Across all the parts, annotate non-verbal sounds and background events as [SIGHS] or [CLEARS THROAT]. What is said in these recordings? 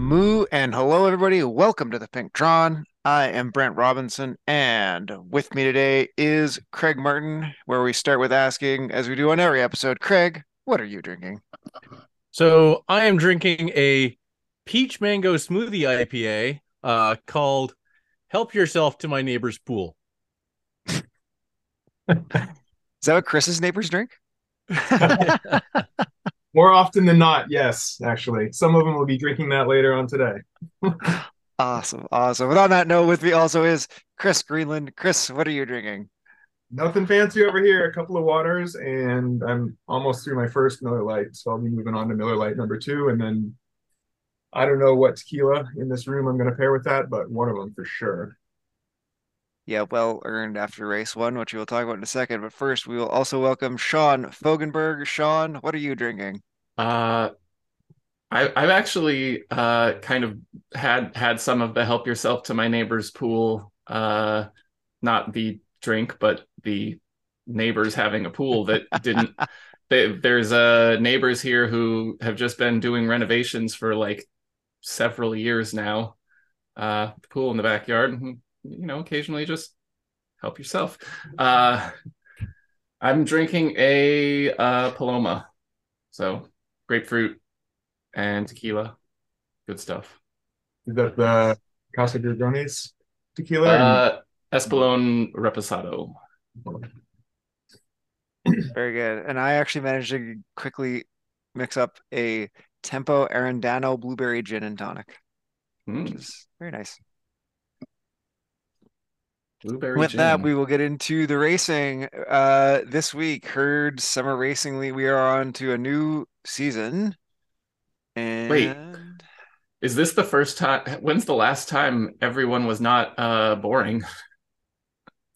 Moo and hello everybody. Welcome to the Pink Tron. I am Brent Robinson, and with me today is Craig Martin, where we start with asking, as we do on every episode, Craig, what are you drinking? So I am drinking a peach mango smoothie IPA uh, called "Help Yourself to My Neighbor's Pool." [LAUGHS] Is that what Chris's neighbors drink? [LAUGHS] [LAUGHS] More often than not, yes, actually. Some of them will be drinking that later on today. [LAUGHS] Awesome, awesome. But on that note, with me also is Chris Greenland. Chris, what are you drinking? Nothing fancy over here. A couple of waters, and I'm almost through my first Miller Lite, so I'll be moving on to Miller Lite number two, and then I don't know what tequila in this room I'm going to pair with that, but one of them for sure. Yeah, well earned after race one, which we will talk about in a second. But first, we will also welcome Sean Fogenberg. Sean, what are you drinking? Uh, I, I've actually uh, kind of had had some of the help yourself to my neighbor's pool. Uh, not the drink, but the neighbors having a pool that didn't. [LAUGHS] they, there's uh, neighbors here who have just been doing renovations for like several years now. Uh, pool in the backyard. You know, occasionally just help yourself. Uh, I'm drinking a uh, Paloma, so grapefruit and tequila. Good stuff. Is that the Casa Dragones tequila? Uh, Espolón Reposado. Very good. And I actually managed to quickly mix up a Tempo Arendano blueberry gin and tonic, which Mm, is very nice. Blueberry With gin. that, we will get into the racing. Uh, this week, Herd Summer Racing League, we are on to a new season. And Wait. Is this the first time? When's the last time everyone was not uh boring?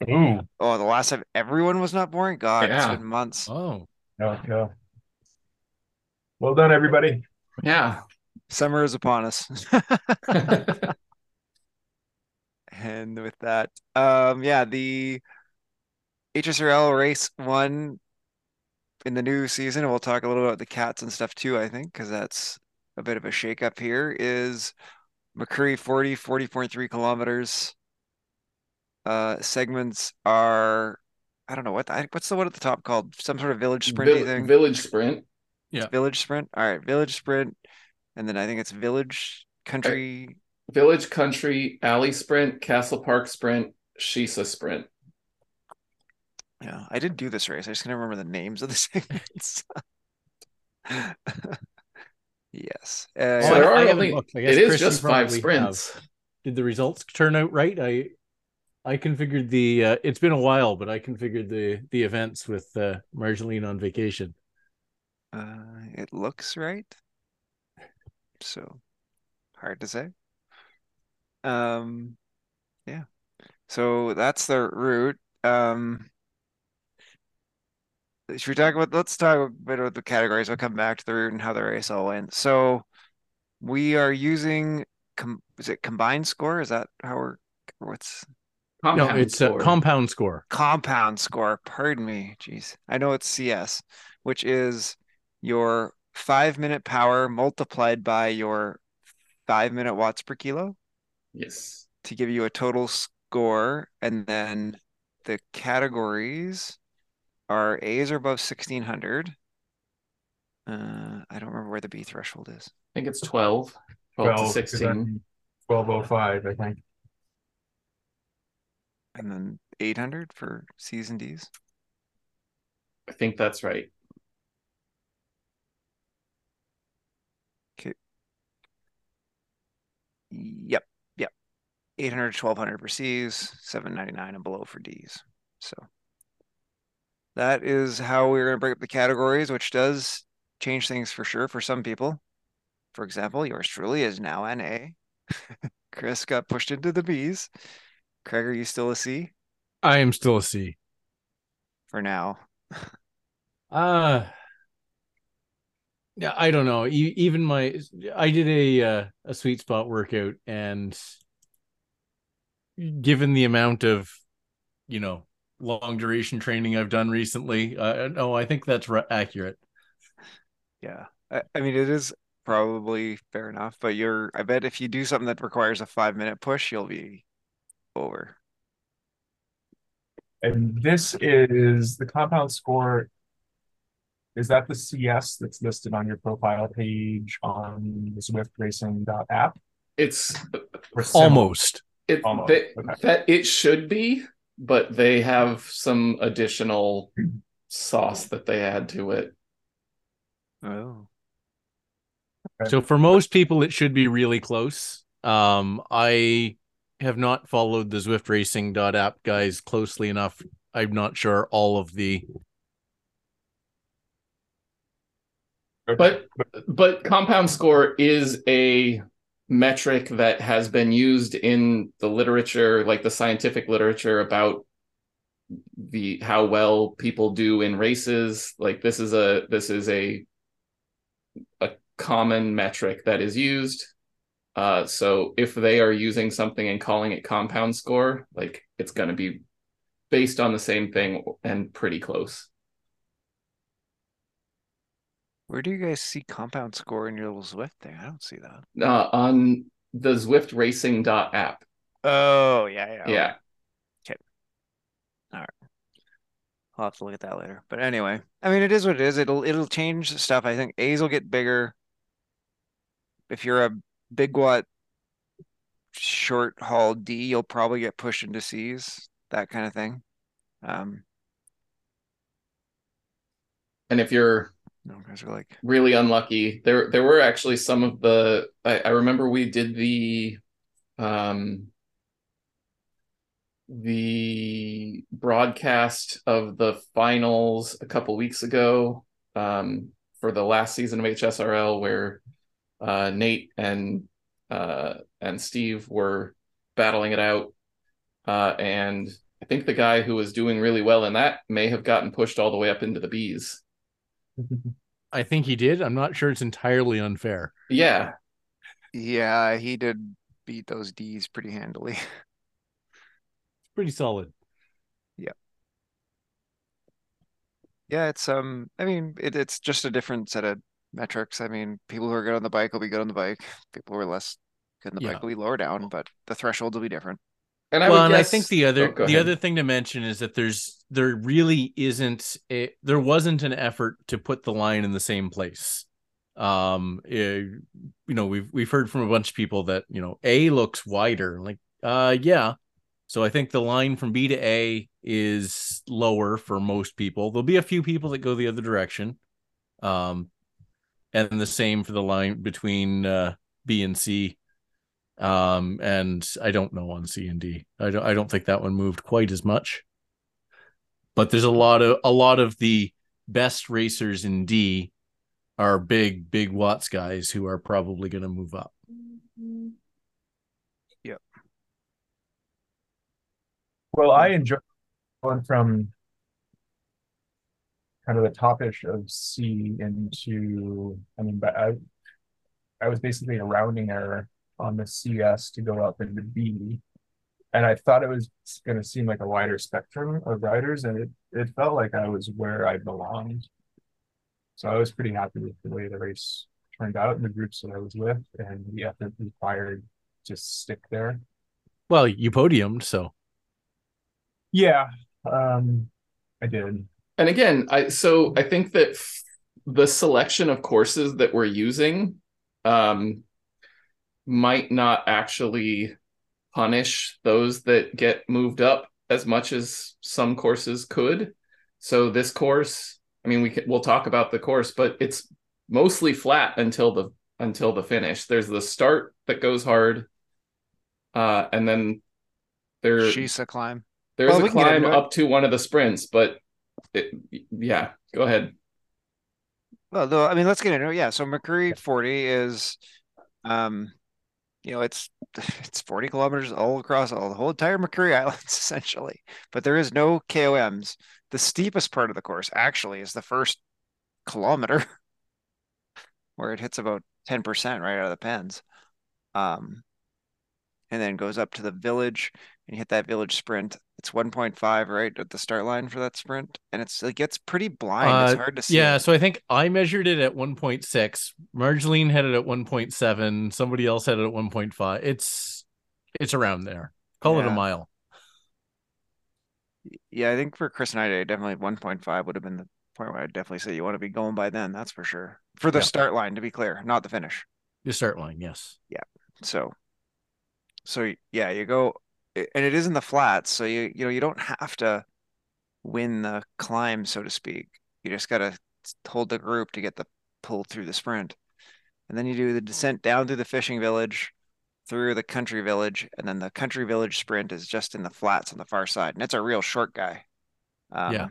Ooh. oh, the last time everyone was not boring? God, it's Yeah. been months. Oh, Yeah, yeah. Well done, everybody. Yeah. Summer is upon us. [LAUGHS] [LAUGHS] And with that, um, yeah, the HSRL race one in the new season, and we'll talk a little about the cats and stuff too, I think, because that's a bit of a shakeup here, is Makuri 40, 40.3 kilometers. Uh, segments are, I don't know what, I, what's the one at the top called? Some sort of village sprint, Vill- thing? Village Sprint. Yeah. Village sprint? All right, village sprint. And then I think it's village country. Village Country, Alley Sprint, Castle Park Sprint, Shisa Sprint. Yeah, I didn't do this race. I just can't remember the names of the [LAUGHS] segments. Yes. Uh, So there I- are I only looked. I guess it is Chris, just five probably sprints. did the results turn out right? I I configured the. Uh, it's been a while, but I configured the the events with uh, Marceline on vacation. uh, it looks right. So hard to say. Um, yeah. So that's the route. Um, should we talk about, let's talk a bit about the categories. I'll come back to the route and how the race all went. So we are using, com is it combined score? Is that how we're, what's No, Compound it's a compound score. compound score? Pardon me. Jeez. I know it's CS, which is your five minute power multiplied by your five minute watts per kilo Yes. to give you a total score. And then the categories are A's are above 1600. Uh, I don't remember where the B threshold is. I think it's 12. 12 to 'cause 16. I'm 1205, I think. And then 800 for C's and D's. I think that's right. Yep, yep. 800 to 1200 for C's, 799 and below for D's. So that is how we're going to break up the categories, which does change things for sure for some people. For example, yours truly is now an A. [LAUGHS] Chris got pushed into the B's. Craig, are you still a C I am still a C. for now? [LAUGHS] Uh yeah, I don't know. Even my I did a uh, a sweet spot workout and given the amount of you know long duration training I've done recently, uh, no, I think that's re- accurate. Yeah. I, I mean, it is probably fair enough. But you're, I bet if you do something that requires a five minute push, you'll be over. And this is the compound score. Is that the CS that's listed on your profile page on the Zwift Racing app? It's Or? Almost. It Almost, they- okay. that it should be, but they have some additional sauce that they add to it. Oh, So for most people, it should be really close. Um, I have not followed the Zwift Racing app guys closely enough. I'm not sure all of the But but compound score is a metric that has been used in the literature, like the scientific literature about the how well people do in races. Like this is a this is a a common metric that is used. Uh, so if they are using something and calling it compound score, like it's going to be based on the same thing and pretty close. Where do you guys see compound score in your little Zwift thing? I don't see that. Uh, on the Zwift Racing app. Oh, yeah, yeah. Yeah. Okay. All right. I'll have to look at that later. But anyway, I mean, it is what it is. It'll it'll change stuff. I think A's will get bigger. If you're a big watt short haul D, you'll probably get pushed into C's, that kind of thing. Um, And if you're no, guys are like, really unlucky, there there were actually some of the I, I remember we did the um the broadcast of the finals a couple weeks ago um for the last season of HSRL where uh Nate and uh and Steve were battling it out uh and I think the guy who was doing really well in that may have gotten pushed all the way up into the B's. I think he did. I'm not sure it's entirely unfair. Yeah, yeah, he did beat those D's pretty handily. [LAUGHS] It's pretty solid. Yeah, Yeah, it's um, I mean, it, it's just a different set of metrics. I mean, people who are good on the bike will be good on the bike. People who are less good on the Yeah. bike will be lower down, but the thresholds will be different. And I well, and I think the other Oh, the other thing to mention is that there's there really isn't a there wasn't an effort to put the line in the same place. Um, eh, you know, we've we've heard from a bunch of people that you know A looks wider. Like, uh, yeah. So I think the line from B to A is lower for most people. There'll be a few people that go the other direction. Um, and the same for the line between uh, B and C um and i don't know on c and d. I don't i don't think that one moved quite as much. But there's a lot of a lot of the best racers in d are big big watts guys who are probably going to move up. Yeah. Well, I enjoy going from kind of the topish of C into, I mean, but I, I was basically a rounding error on the CS to go up into B. And I thought it was going to seem like a wider spectrum of riders, and it, it felt like I was where I belonged. So I was pretty happy with the way the race turned out and the groups that I was with and the effort required to stick there. well you podiumed so Yeah, um, I did. And again, I so I think that f- the selection of courses that we're using um, might not actually punish those that get moved up as much as some courses could. So this course, I mean, we can, we'll talk about the course, but it's mostly flat until the until the finish. There's the start that goes hard, uh, and then there a climb. there's Well, a we can get climb up to one of the sprints, but it, yeah, go ahead. Well, though, I mean, let's get into it. Yeah, so Makuri 40 is, um, you know, it's [LAUGHS] it's 40 kilometers all across all the whole entire Makuri [LAUGHS] Islands essentially, but there is no KOMs. The steepest part of the course actually is the first kilometer, [LAUGHS] where it hits about 10% right out of the pens. Um, and then goes up to the village and you hit that village sprint. It's 1.5 right at the start line for that sprint, and it's it gets pretty blind. it's Uh, hard to see. Yeah, so I think I measured it at 1.6. Marjeline had it at 1.7. Somebody else had it at 1.5. It's it's around there. Call it a mile. yeah, I think for Chris and I, definitely 1.5 would have been the point where I'd definitely say you want to be going by then. That's for sure. For the Yeah. start line, to be clear, not the finish. The start line, yes. Yeah. So, so yeah, you go, and it is in the flats, so you you know you don't have to win the climb, so to speak. You just gotta hold the group to get the pull through the sprint, and then you do the descent down through the fishing village, through the country village, and then the country village sprint is just in the flats on the far side, and it's a real short guy. Um, Yeah.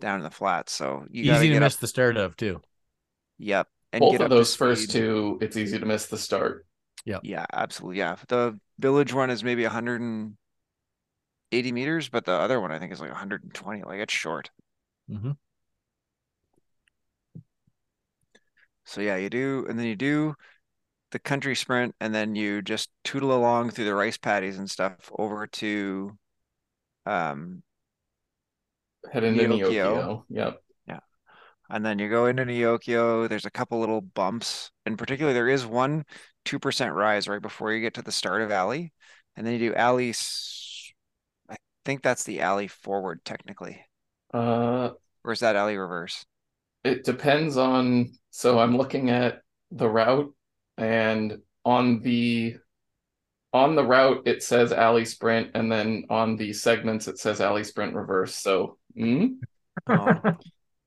down in the flats, so you Easy to miss up. the start of too. Yep, and Both get of up to those first two, it's easy to miss the start. Yeah, Yeah, absolutely. Yeah. The village one is maybe 180 meters, but the other one I think is like 120. Like it's short. hmm So yeah, you do, and then you do the country sprint, and then you just tootle along through the rice paddies and stuff over to um Head into Neokyo. Neokyo. Yep. Yeah. And then you go into Neokyo. There's a couple little bumps. In particular, there is one 2% rise right before you get to the start of alley. And then you do alley, I think that's the alley forward technically. Uh, Or is that alley reverse? it depends on. So I'm looking at the route, and on the on the route it says alley sprint, and then on the segments it says alley sprint reverse. So mm, Oh.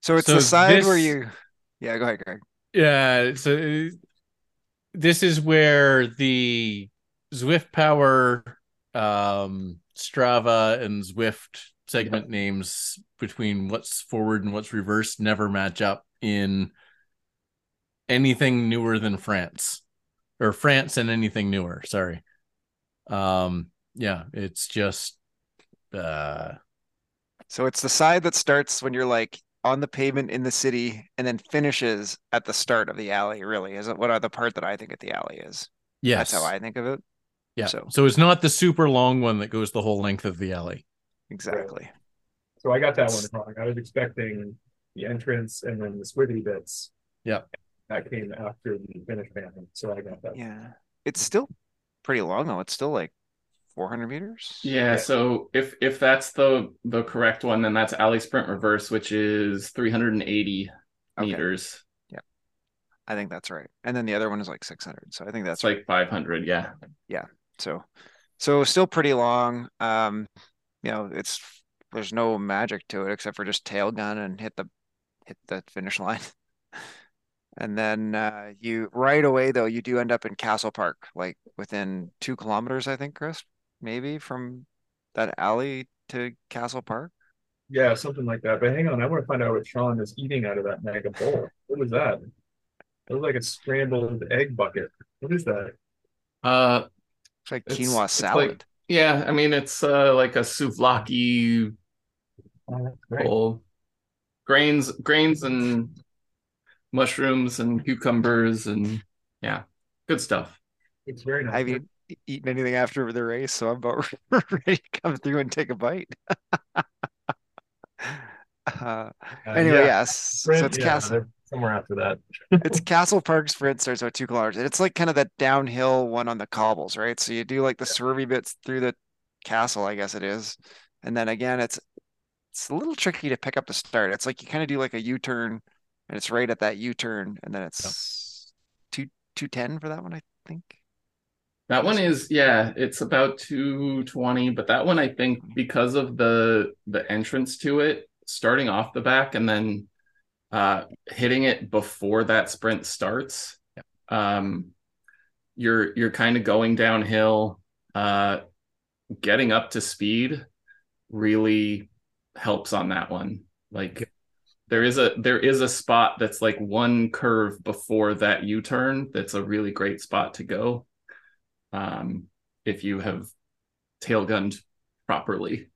So it's So the side where you, yeah, go ahead, Greg. Yeah, so this is where the Zwift Power, um, Strava, and Zwift segment names between what's forward and what's reverse never match up in anything newer than France or France and anything newer. Sorry. Um, yeah, it's just uh So it's the side that starts when you're like on the pavement in the city and then finishes at the start of the alley, really, is it what are the part that I think at the alley is. yes. That's how I think of it. yeah. so- So. it's not the super long one that goes the whole length of the alley. Exactly. So I got that one wrong. I was expecting the entrance and then the swithy bits. yeah That came after the finish band, so I got that. Yeah. It's still pretty long though. It's still like 400 meters. yeah. Yeah. So if if that's the the correct one, then that's alley sprint reverse, which is 380 Okay. meters. Yeah, I think that's right. And then the other one is like 600. So I think that's That's like 500. Yeah. Yeah. So, so still pretty long. Um, you know, it's there's no magic to it except for just tail gun and hit the hit the finish line. [LAUGHS] And then uh, you right away though you do end up in Castle Park, like within two kilometers, I think, Chris, maybe from that alley to Castle Park. Yeah, something like that. But hang on, I want to find out what Sean is eating out of that mega bowl. What was that? It was like a scrambled egg bucket. What is that? Uh, It's like It's- quinoa it's like- salad. yeah. I mean, it's uh like a souvlaki Oh, bowl. Grains, grains, and mushrooms and cucumbers and yeah, good stuff. It's very nice. I haven't e- eaten anything after the race, so I'm about [LAUGHS] ready to come through and take a bite. Uh, anyway, yeah, yes. So it's yeah, Castle. somewhere after that. it's [LAUGHS] Castle Park sprint starts about two kilometers. And it's like kind of that downhill one on the cobbles, right? So you do like the swervy bits through the castle, I guess it is. And then again, it's it's a little tricky to pick up the start. It's like you kind of do like a U-turn and it's right at that U-turn, and then it's two two ten for that one, I think. That one is yeah, it's about 220, but that one I think because of the the entrance to it, starting off the back and then uh hitting it before that sprint starts. Um you're you're kind of going downhill, uh getting up to speed really helps on that one. Like there is a there is a spot that's like one curve before that U-turn that's a really great spot to go um, if you have tail gunned properly.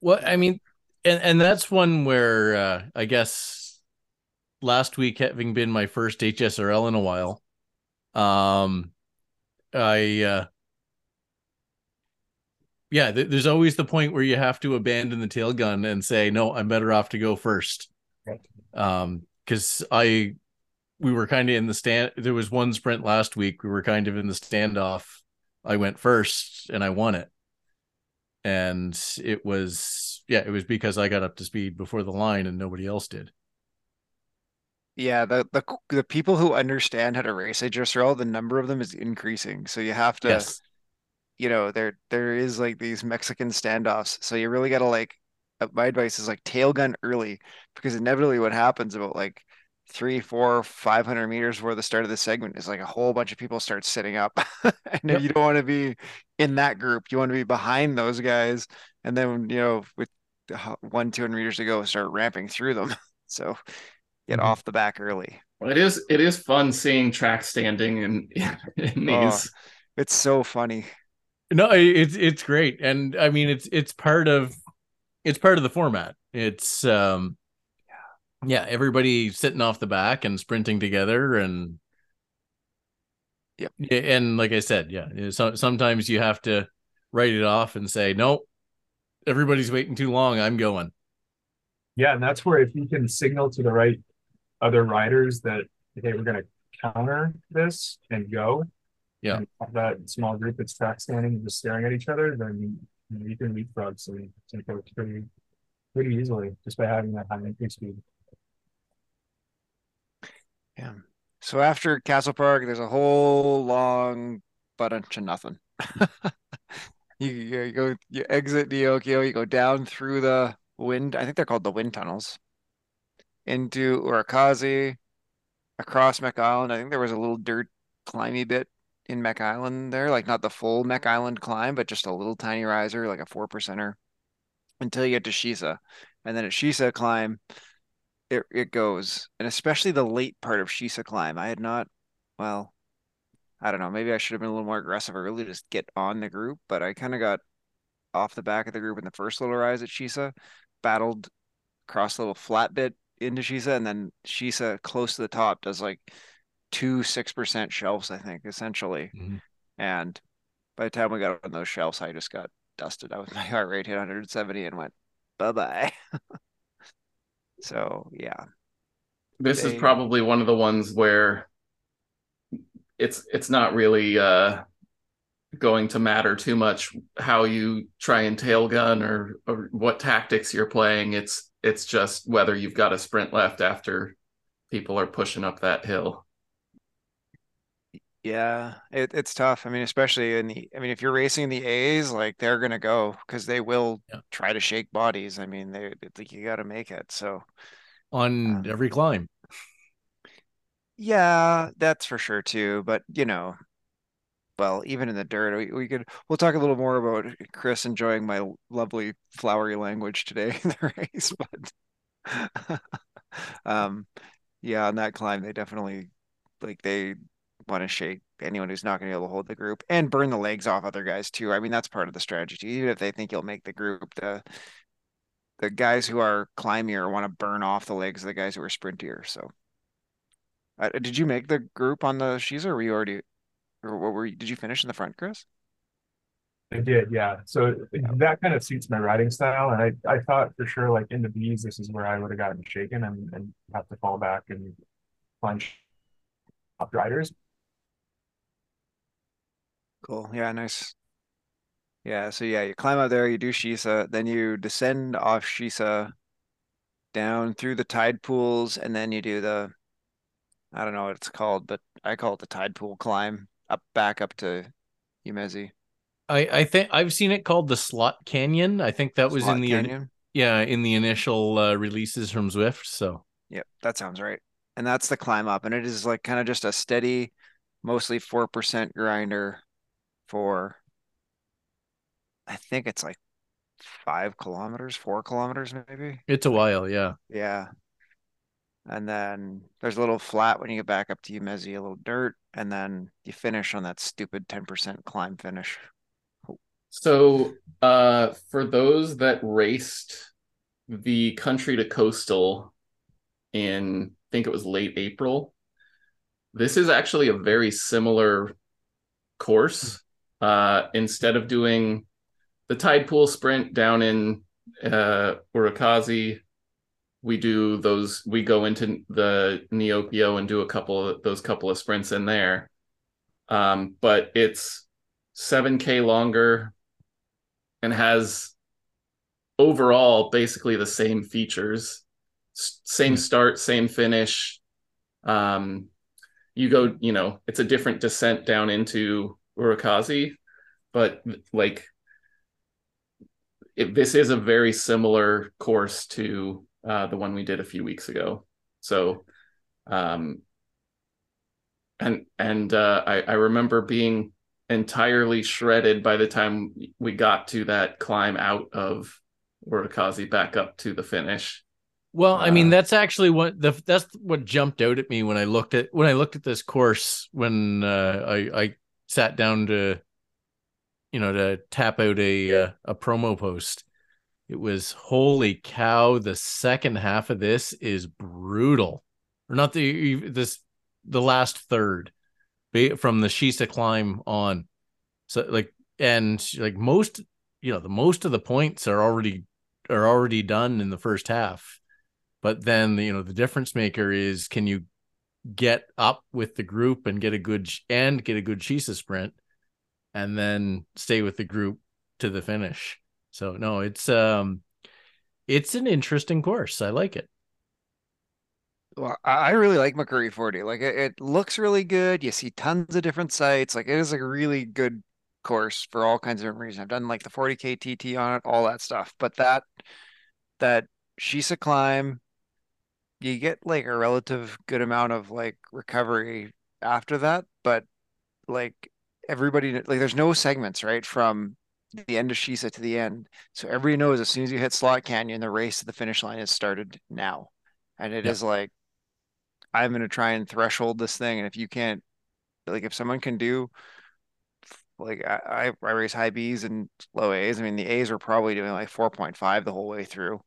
Well, I mean, and and that's one where uh, I guess last week having been my first HSRL in a while, um, I uh, yeah, th- there's always the point where you have to abandon the tail gun and say, no, I'm better off to go first. Right. Um, because I we were kind of in the stand. There was one sprint last week. We were kind of in the standoff. I went first and I won it. And it was, yeah, it was because I got up to speed before the line and nobody else did. Yeah, the the the people who understand how to race HSRL, the number of them is increasing. So you have to, Yes. you know, there there is like these Mexican standoffs. So you really gotta like uh, my advice is like tail gun early because inevitably what happens about like three, four, five hundred meters before the start of the segment is like a whole bunch of people start sitting up. [LAUGHS] And Yep. you don't want to be in that group. You want to be behind those guys. And then, you know, with one, 200 meters to go, start ramping through them. [LAUGHS] So get Mhm. off the back early. Well, it is it is fun seeing track standing in, [LAUGHS] in Oh. these. It's so funny. No, it's it's great, and I mean it's it's part of it's part of the format. It's um, yeah, everybody sitting off the back and sprinting together, and Yeah, and like I said, yeah, so, sometimes you have to write it off and say, nope, everybody's waiting too long. I'm going. Yeah, and that's where if you can signal to the right other riders that hey, we're gonna counter this and go. Yeah. and that small group that's track standing and just staring at each other, then you, you, you can leapfrog some some folks pretty pretty easily just by having that high entry speed. Yeah. So after Castle Park, there's a whole long bunch of nothing. [LAUGHS] You, you go, you exit Diokio, you go down through the wind. I think they're called the wind tunnels into Urukazi, across Mech Island. I think there was a little dirt climby bit in Mech Island there, like not the full Mech Island climb, but just a little tiny riser, like a four percenter, until you get to Shisa. And then at Shisa climb, it it goes, and especially the late part of Shisa climb. I had not, well, I don't know, maybe I should have been a little more aggressive early really just get on the group, but I kind of got off the back of the group in the first little rise at Shisa, battled across a little flat bit into Shisa, and then Shisa close to the top does like two six percent shelves, I think, essentially. Mhm. And by the time we got on those shelves, I just got dusted. I was [LAUGHS] my heart rate hit 170 and went bye bye. [LAUGHS] so yeah, This is probably one of the ones where it's it's not really uh going to matter too much how you try and tail gun or, or what tactics you're playing. It's it's just whether you've got a sprint left after people are pushing up that hill. Yeah, it, it's tough. I mean, especially in the, I mean, if you're racing the A's, like they're gonna go because they will Yeah. try to shake bodies. I mean, they like you got to make it. So on Um, every climb. yeah, that's for sure too. But you know, well, even in the dirt, we, we could we'll talk a little more about Chris enjoying my lovely flowery language today in the [LAUGHS] race, but [LAUGHS] um, yeah, on that climb, they definitely like they want to shake anyone who's not going to be able to hold the group and burn the legs off other guys too. I mean, that's part of the strategy. Even if they think you'll make the group, the the guys who are climbier want to burn off the legs of the guys who are sprintier. So, uh, did you make the group on the Shisa, or were you already, or what were you, did you finish in the front, Chris? I did, yeah. So that kind of suits my riding style, and I I thought for sure like in the bees, this is where I would have gotten shaken and and have to fall back and punch up riders. Cool. Yeah, nice. Yeah, so yeah, you climb up there, you do Shisa, then you descend off Shisa down through the tide pools, and then you do the, I don't know what it's called, but I call it the tide pool climb up back up to Yumezi. I I think I've seen it called the Slot Canyon. I think that was Slot in the Canyon. yeah in the initial uh, releases from Zwift. So Yep, that sounds right. And that's the climb up, and it is like kind of just a steady, mostly 4% grinder for, I think it's like five kilometers, four kilometers maybe. it's a while. Yeah. Yeah. And then there's a little flat when you get back up to Yumezi, a little dirt, and then you finish on that stupid 10% climb finish. So, uh, for those that raced the country to coastal in, I think it was late April, this is actually a very similar course. Uh, instead of doing the tide pool sprint down in uh Urukazi we do those we go into the Neokyo and do a couple of those couple of sprints in there. Um but it's 7k longer and has overall basically the same features same start same finish. Um you go you know it's a different descent down into Urukazi but like it, this is a very similar course to uh, the one we did a few weeks ago. So, um, and and uh, I, I remember being entirely shredded by the time we got to that climb out of Urukazi back up to the finish. Well, I mean, Uh, that's actually what the that's what jumped out at me when I looked at when I looked at this course when uh, I I sat down to you know to tap out a uh, a promo post. It was holy cow! The second half of this is brutal, or not the this the last third from the Shisa climb on. So like and like most you know the most of the points are already are already done in the first half but then you know the difference maker is can you get up with the group and get a good and get a good Shisa sprint and then stay with the group to the finish so no it's um it's an interesting course i like it Well, I really like Makuri 40. Like it, it looks really good. You see tons of different sites. Like it is a really good course for all kinds of different reasons. I've done like the 40K TT on it, all that stuff. But that that Shisa climb, you get like a relative good amount of like recovery after that. But like everybody, like there's no segments, right? From the end of Shisa to the end. So everybody knows as soon as you hit Slot Canyon, the race to the finish line has started now. And it is like I'm going to try and threshold this thing. And if you can't, like, if someone can do, like, I, I, I race high Bs and low A's. I mean, the A's were probably doing like 4.5 the whole way through.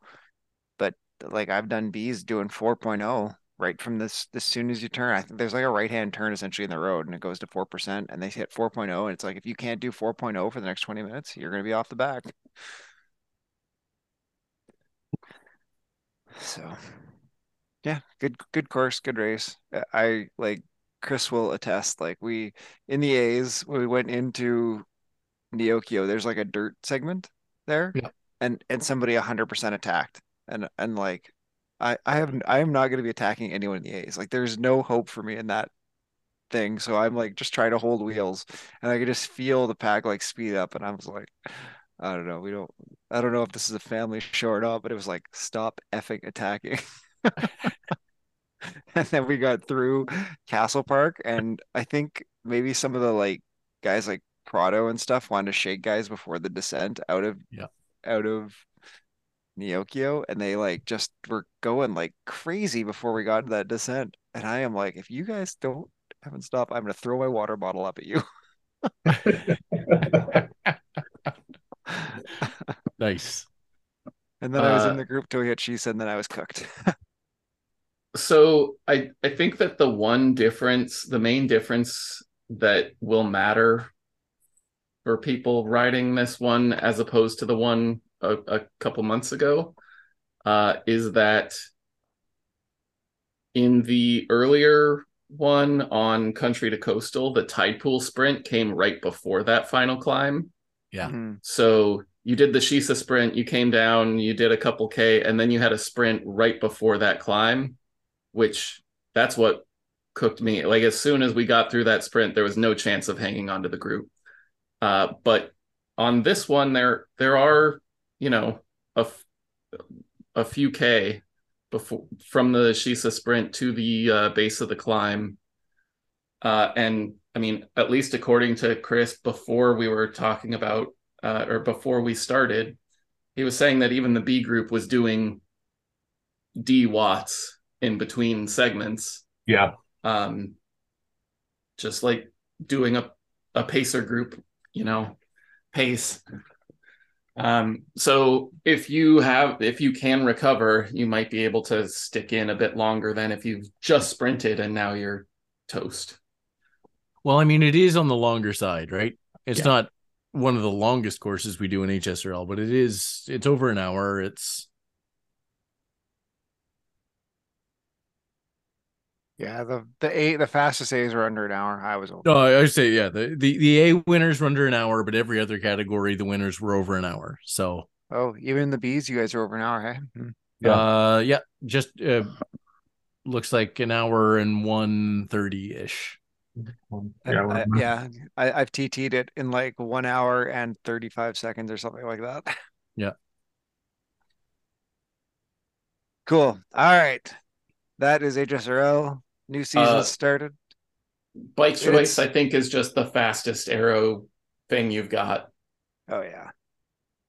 Like, I've done Bs doing 4.0 right from this, as soon as you turn. I think there's like a right hand turn essentially in the road and it goes to 4%. And they hit 4.0. And it's like, if you can't do 4.0 for the next 20 minutes, you're going to be off the back. So yeah, good good course, good race. Uh, I like Chris will attest. Like we in the A's when we went into Neokyo, there's like a dirt segment there, Yeah. and and somebody 100% attacked, and and like I I have I am not going to be attacking anyone in the A's. Like there's no hope for me in that thing. So I'm like just trying to hold wheels, and I could just feel the pack like speed up, and I was like. I don't know. We don't. I don't know if this is a family show or not, but it was like stop effing attacking. [LAUGHS] And then we got through Castle Park, and I think maybe some of the like guys like Prado and stuff wanted to shake guys before the descent out of Yeah. out of Neokyo, and they like just were going like crazy before we got to that descent. And I am like, if you guys don't haven't stopped, I'm gonna throw my water bottle up at you. [LAUGHS] [LAUGHS] nice And then I was in Uh, the group till we hit Shisa, and then I was cooked. [LAUGHS] so I I think that the one difference, the main difference that will matter for people riding this one as opposed to the one a, a couple months ago, uh, is that in the earlier one on country to coastal, the tide pool sprint came right before that final climb. Yeah. Mhm. So you did the Shisa sprint, you came down, you did a couple K, and then you had a sprint right before that climb, which that's what cooked me. Like as soon as we got through that sprint, there was no chance of hanging on to the group. Uh, but on this one, there there are, you know, a, a few K before from the Shisa sprint to the uh, base of the climb. Uh, and I mean, at least according to Chris, before we were talking about, uh, or before we started, he was saying that even the B group was doing D watts in between segments, Yeah. um, just like doing a, a pacer group, you know, pace. Um, so if you have, if you can recover, you might be able to stick in a bit longer than if you've just sprinted and now you're toast. well i mean it is on the longer side right it's Yeah. not one of the longest courses we do in HSRL, but it is it's over an hour. It's Yeah, the the A the fastest A's were under an hour. I was over. no, I would say yeah. The, the the A winners were under an hour, but every other category the winners were over an hour. So Oh, even the B's, you guys are over an hour, hey? Hmm. Yeah. uh yeah, just uh, looks like an hour and one thirty ish. Yeah, I, yeah I, I've TT'd it in like one hour and 35 seconds or something like that. [LAUGHS] Yeah. Cool. All right. That is HSRL. New season Uh, started. Bike choice, It's- I think, is just the fastest arrow thing you've got. Oh yeah.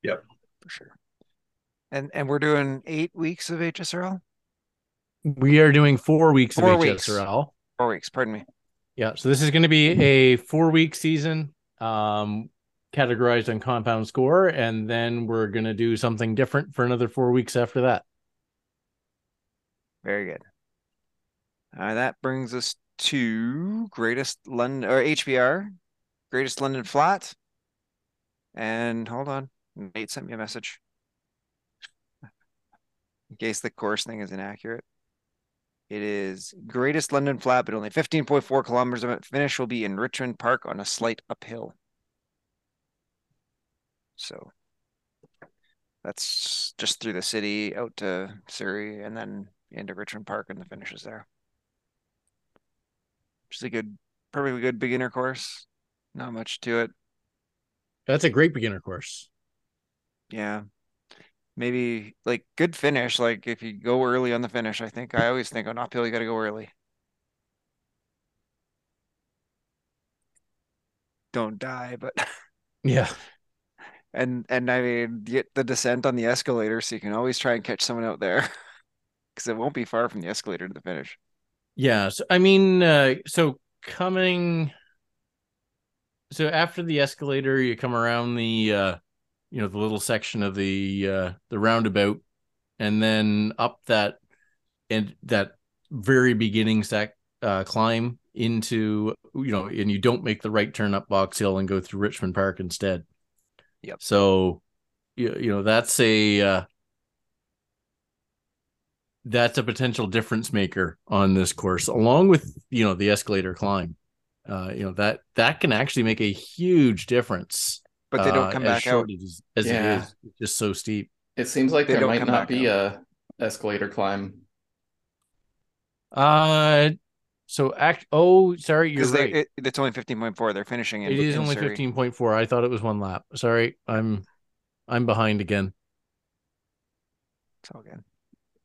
Yep. For sure. And and we're doing eight weeks of HSRL? We are doing four weeks Four of weeks. HSRL. Four weeks, pardon me. Yeah, so this is going to be a four week season, um, categorized on compound score, and then we're going to do something different for another four weeks after that. Very good. Uh, that brings us to greatest London or HBR, greatest London flat. And hold on, Nate sent me a message. [LAUGHS] In case the course thing is inaccurate. It is greatest London flat, but only 15.4 kilometers of it. Finish will be in Richmond Park on a slight uphill. So that's just through the city out to Surrey and then into Richmond Park and the finish is there. Is a good, perfectly good beginner course. Not much to it. That's a great beginner course. Yeah. Maybe like good finish. Like if you go early on the finish, I think I always think on uphill you got to go early. Don't die, but [LAUGHS] Yeah, and and I mean get the descent on the escalator, so you can always try and catch someone out there [LAUGHS] because it won't be far from the escalator to the finish. Yeah. So I mean, uh, so coming, so after the escalator, you come around the, uh, you know, the little section of the uh, the roundabout, and then up that and that very beginning sec uh, climb into you know, and you don't make the right turn up Box Hill and go through Richmond Park instead. Yep. So, you, you know, that's a uh, that's a potential difference maker on this course, along with you know the escalator climb. Uh, you know that that can actually make a huge difference. But they don't uh, come as back out. short as, as Yeah. it is. It's just so steep. It seems like They there might not back be a escalator climb. Uh, so act. Oh, sorry, you're Because they right. it, it's only 15.4. They're finishing it. it is only fifteen point four. I thought it was one lap. Sorry, I'm I'm behind again. It's all good.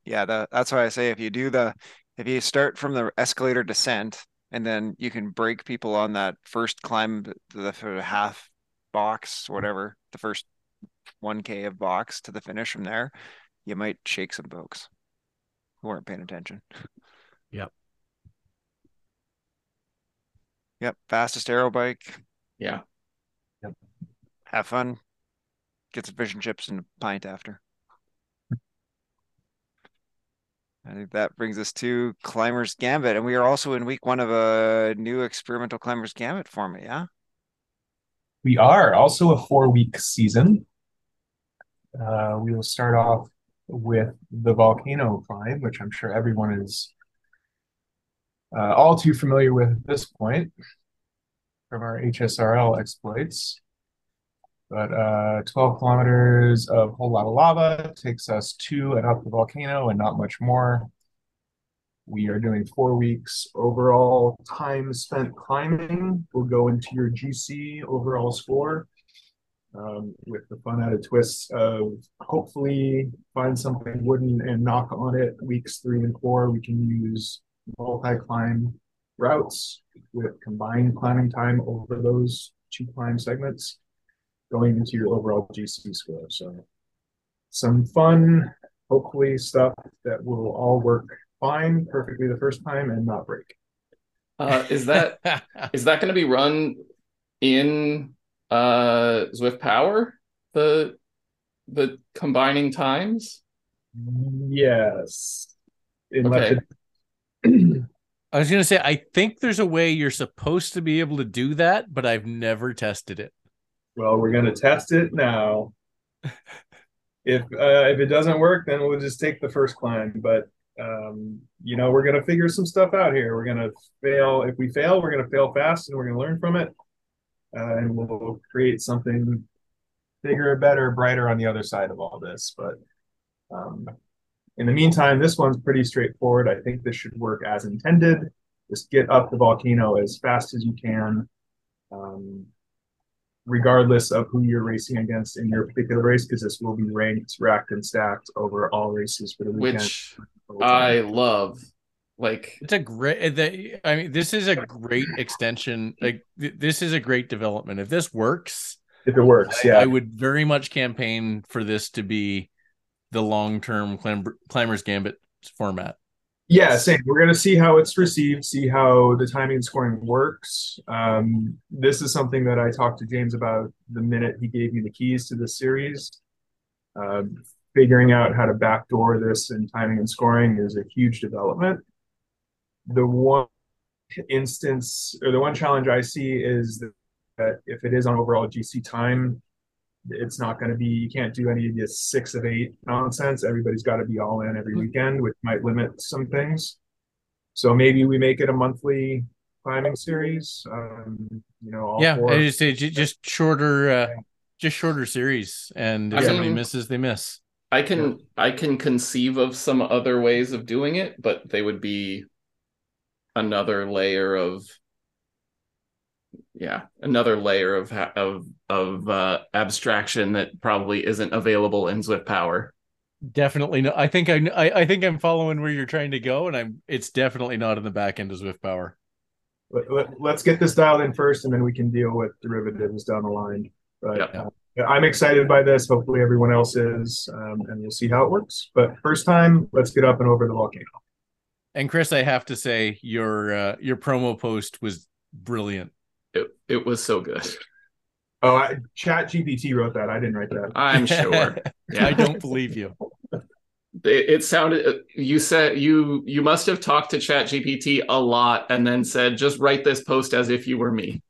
Yeah, the, that's why I say if you do the if you start from the escalator descent and then you can break people on that first climb to the sort half box, whatever, the first 1K of box to the finish from there, you might shake some folks who weren't paying attention. Yep. Yep, fastest aero bike. Yeah. Yep have fun. Get some fish and chips and a pint after. I think that brings us to Climbers Gambit, and we are also in week one of a new experimental Climbers Gambit format. Yeah, We are also a four week season. Uh, we will start off with the volcano climb, which I'm sure everyone is uh, all too familiar with at this point from our HSRL exploits. But uh, 12 kilometers of whole lot of lava takes us to and up the volcano and not much more. We are doing four weeks overall time spent climbing We'll go into your GC overall score um, with the fun added twist of hopefully find something wooden and knock on it. Weeks three and four, we can use multi climb routes with combined climbing time over those two climb segments going into your overall GC score. So some fun, hopefully stuff that will all work fine perfectly the first time and not break. Uh, is that [LAUGHS] is that going to be run in uh Zwift Power? The the combining times? Yes. Unless Okay. it- [CLEARS THROAT] I was gonna say I think there's a way you're supposed to be able to do that, but I've never tested it. Well, we're gonna test it now. If uh, if it doesn't work, then we'll just take the first climb. But um, you know, we're gonna figure some stuff out here. We're gonna fail. If we fail, we're gonna fail fast, and we're gonna learn from it, uh, and we'll create something bigger, better, brighter on the other side of all this. But um, in the meantime, this one's pretty straightforward. I think this should work as intended. Just get up the volcano as fast as you can. Um, regardless of who you're racing against in your particular race, because this will be ranked, racked, and stacked over all races for the weekend. which I love. Like It's a great. The, I mean, this is a great extension. Like th- this is a great development. If this works, if it works, I- yeah. I would very much campaign for this to be the long-term climb- climbers gambit format. Yeah, same. We're gonna see how it's received, see how the timing and scoring works. Um, this is something that I talked to James about the minute he gave me the keys to this series. Um, figuring out how to backdoor this and timing and scoring is a huge development. The one instance or the one challenge I see is that if it is on overall GC time, it's not going to be you can't do any of this six of eight nonsense. Everybody's got to be all in every weekend which might limit some things. So maybe we make it a monthly climbing series um you know all yeah, four. I just say just shorter, uh, just shorter series, and if I somebody mean- misses, they miss. I can I can conceive of some other ways of doing it, but they would be another layer of yeah, another layer of of of uh, abstraction that probably isn't available in Zwift Power. Definitely no. I think I, I I think I'm following where you're trying to go, and I'm. It's definitely not in the back end of Zwift Power. let, let, let's get this dialed in first and then we can deal with derivatives down the line but Yep. uh, yeah, i'm excited by this hopefully everyone else is um, and we'll see how it works but first time let's get up and over the volcano And Chris, I have to say your uh, your promo post was brilliant. It it was so good. oh I, chat gpt wrote that i didn't write that I'm sure. Yeah. [LAUGHS] I don't believe you. It, it sounded you said you you must have talked to Chat GPT a lot and then said just write this post as if you were me.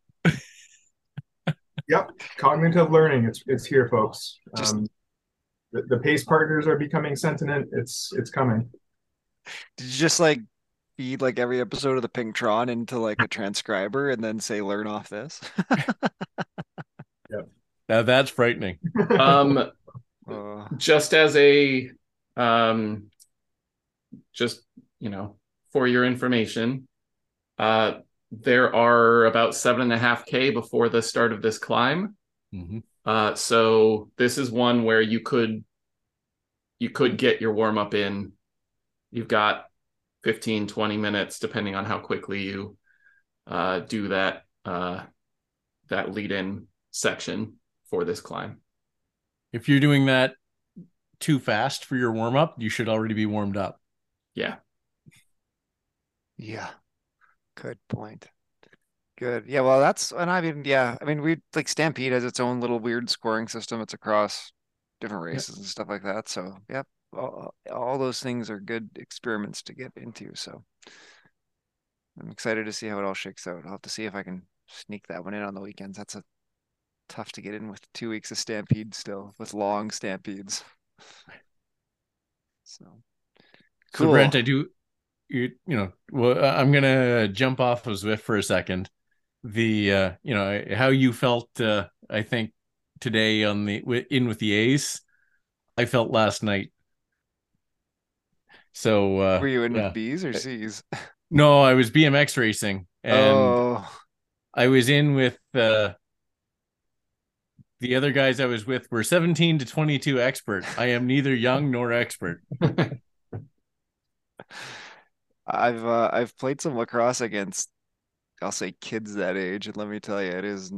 Yep, cognitive learning. It's it's here, folks. Just- Um, the, the pace partners are becoming sentient. It's it's coming. Did you just like feed like every episode of the Pinktron into like a transcriber and then say learn off this? [LAUGHS] Yeah, now that's frightening. Um Uh, just as a um just you know for your information uh there are about seven and a half k before the start of this climb Mhm. uh so this is one where you could you could get your warm up in you've got 15 20 minutes depending on how quickly you uh do that uh that lead in section for this climb If you're doing that too fast for your warm up, you should already be warmed up. yeah yeah, good point. Good. Yeah, well, that's and I mean, yeah, I mean, we like Stampede has its own little weird scoring system. It's across different races and stuff like that. So, yep, all, all those things are good experiments to get into. So, I'm excited to see how it all shakes out. I'll have to see if I can sneak that one in on the weekends. That's a tough to get in with two weeks of Stampede still, with long Stampedes. [LAUGHS] So, cool. So Brent, I do you you know, well I'm gonna jump off of Zwift for a second. The uh, you know, how you felt uh I think today on the in with the A's, I felt last night. So uh Were you in yeah. with B's or C's? [LAUGHS] no, I was BMX racing and Oh, I was in with uh the other guys I was with were 17 to 22 expert. I am neither young nor expert. [LAUGHS] I've uh, I've played some lacrosse against, I'll say kids that age, and let me tell you, it is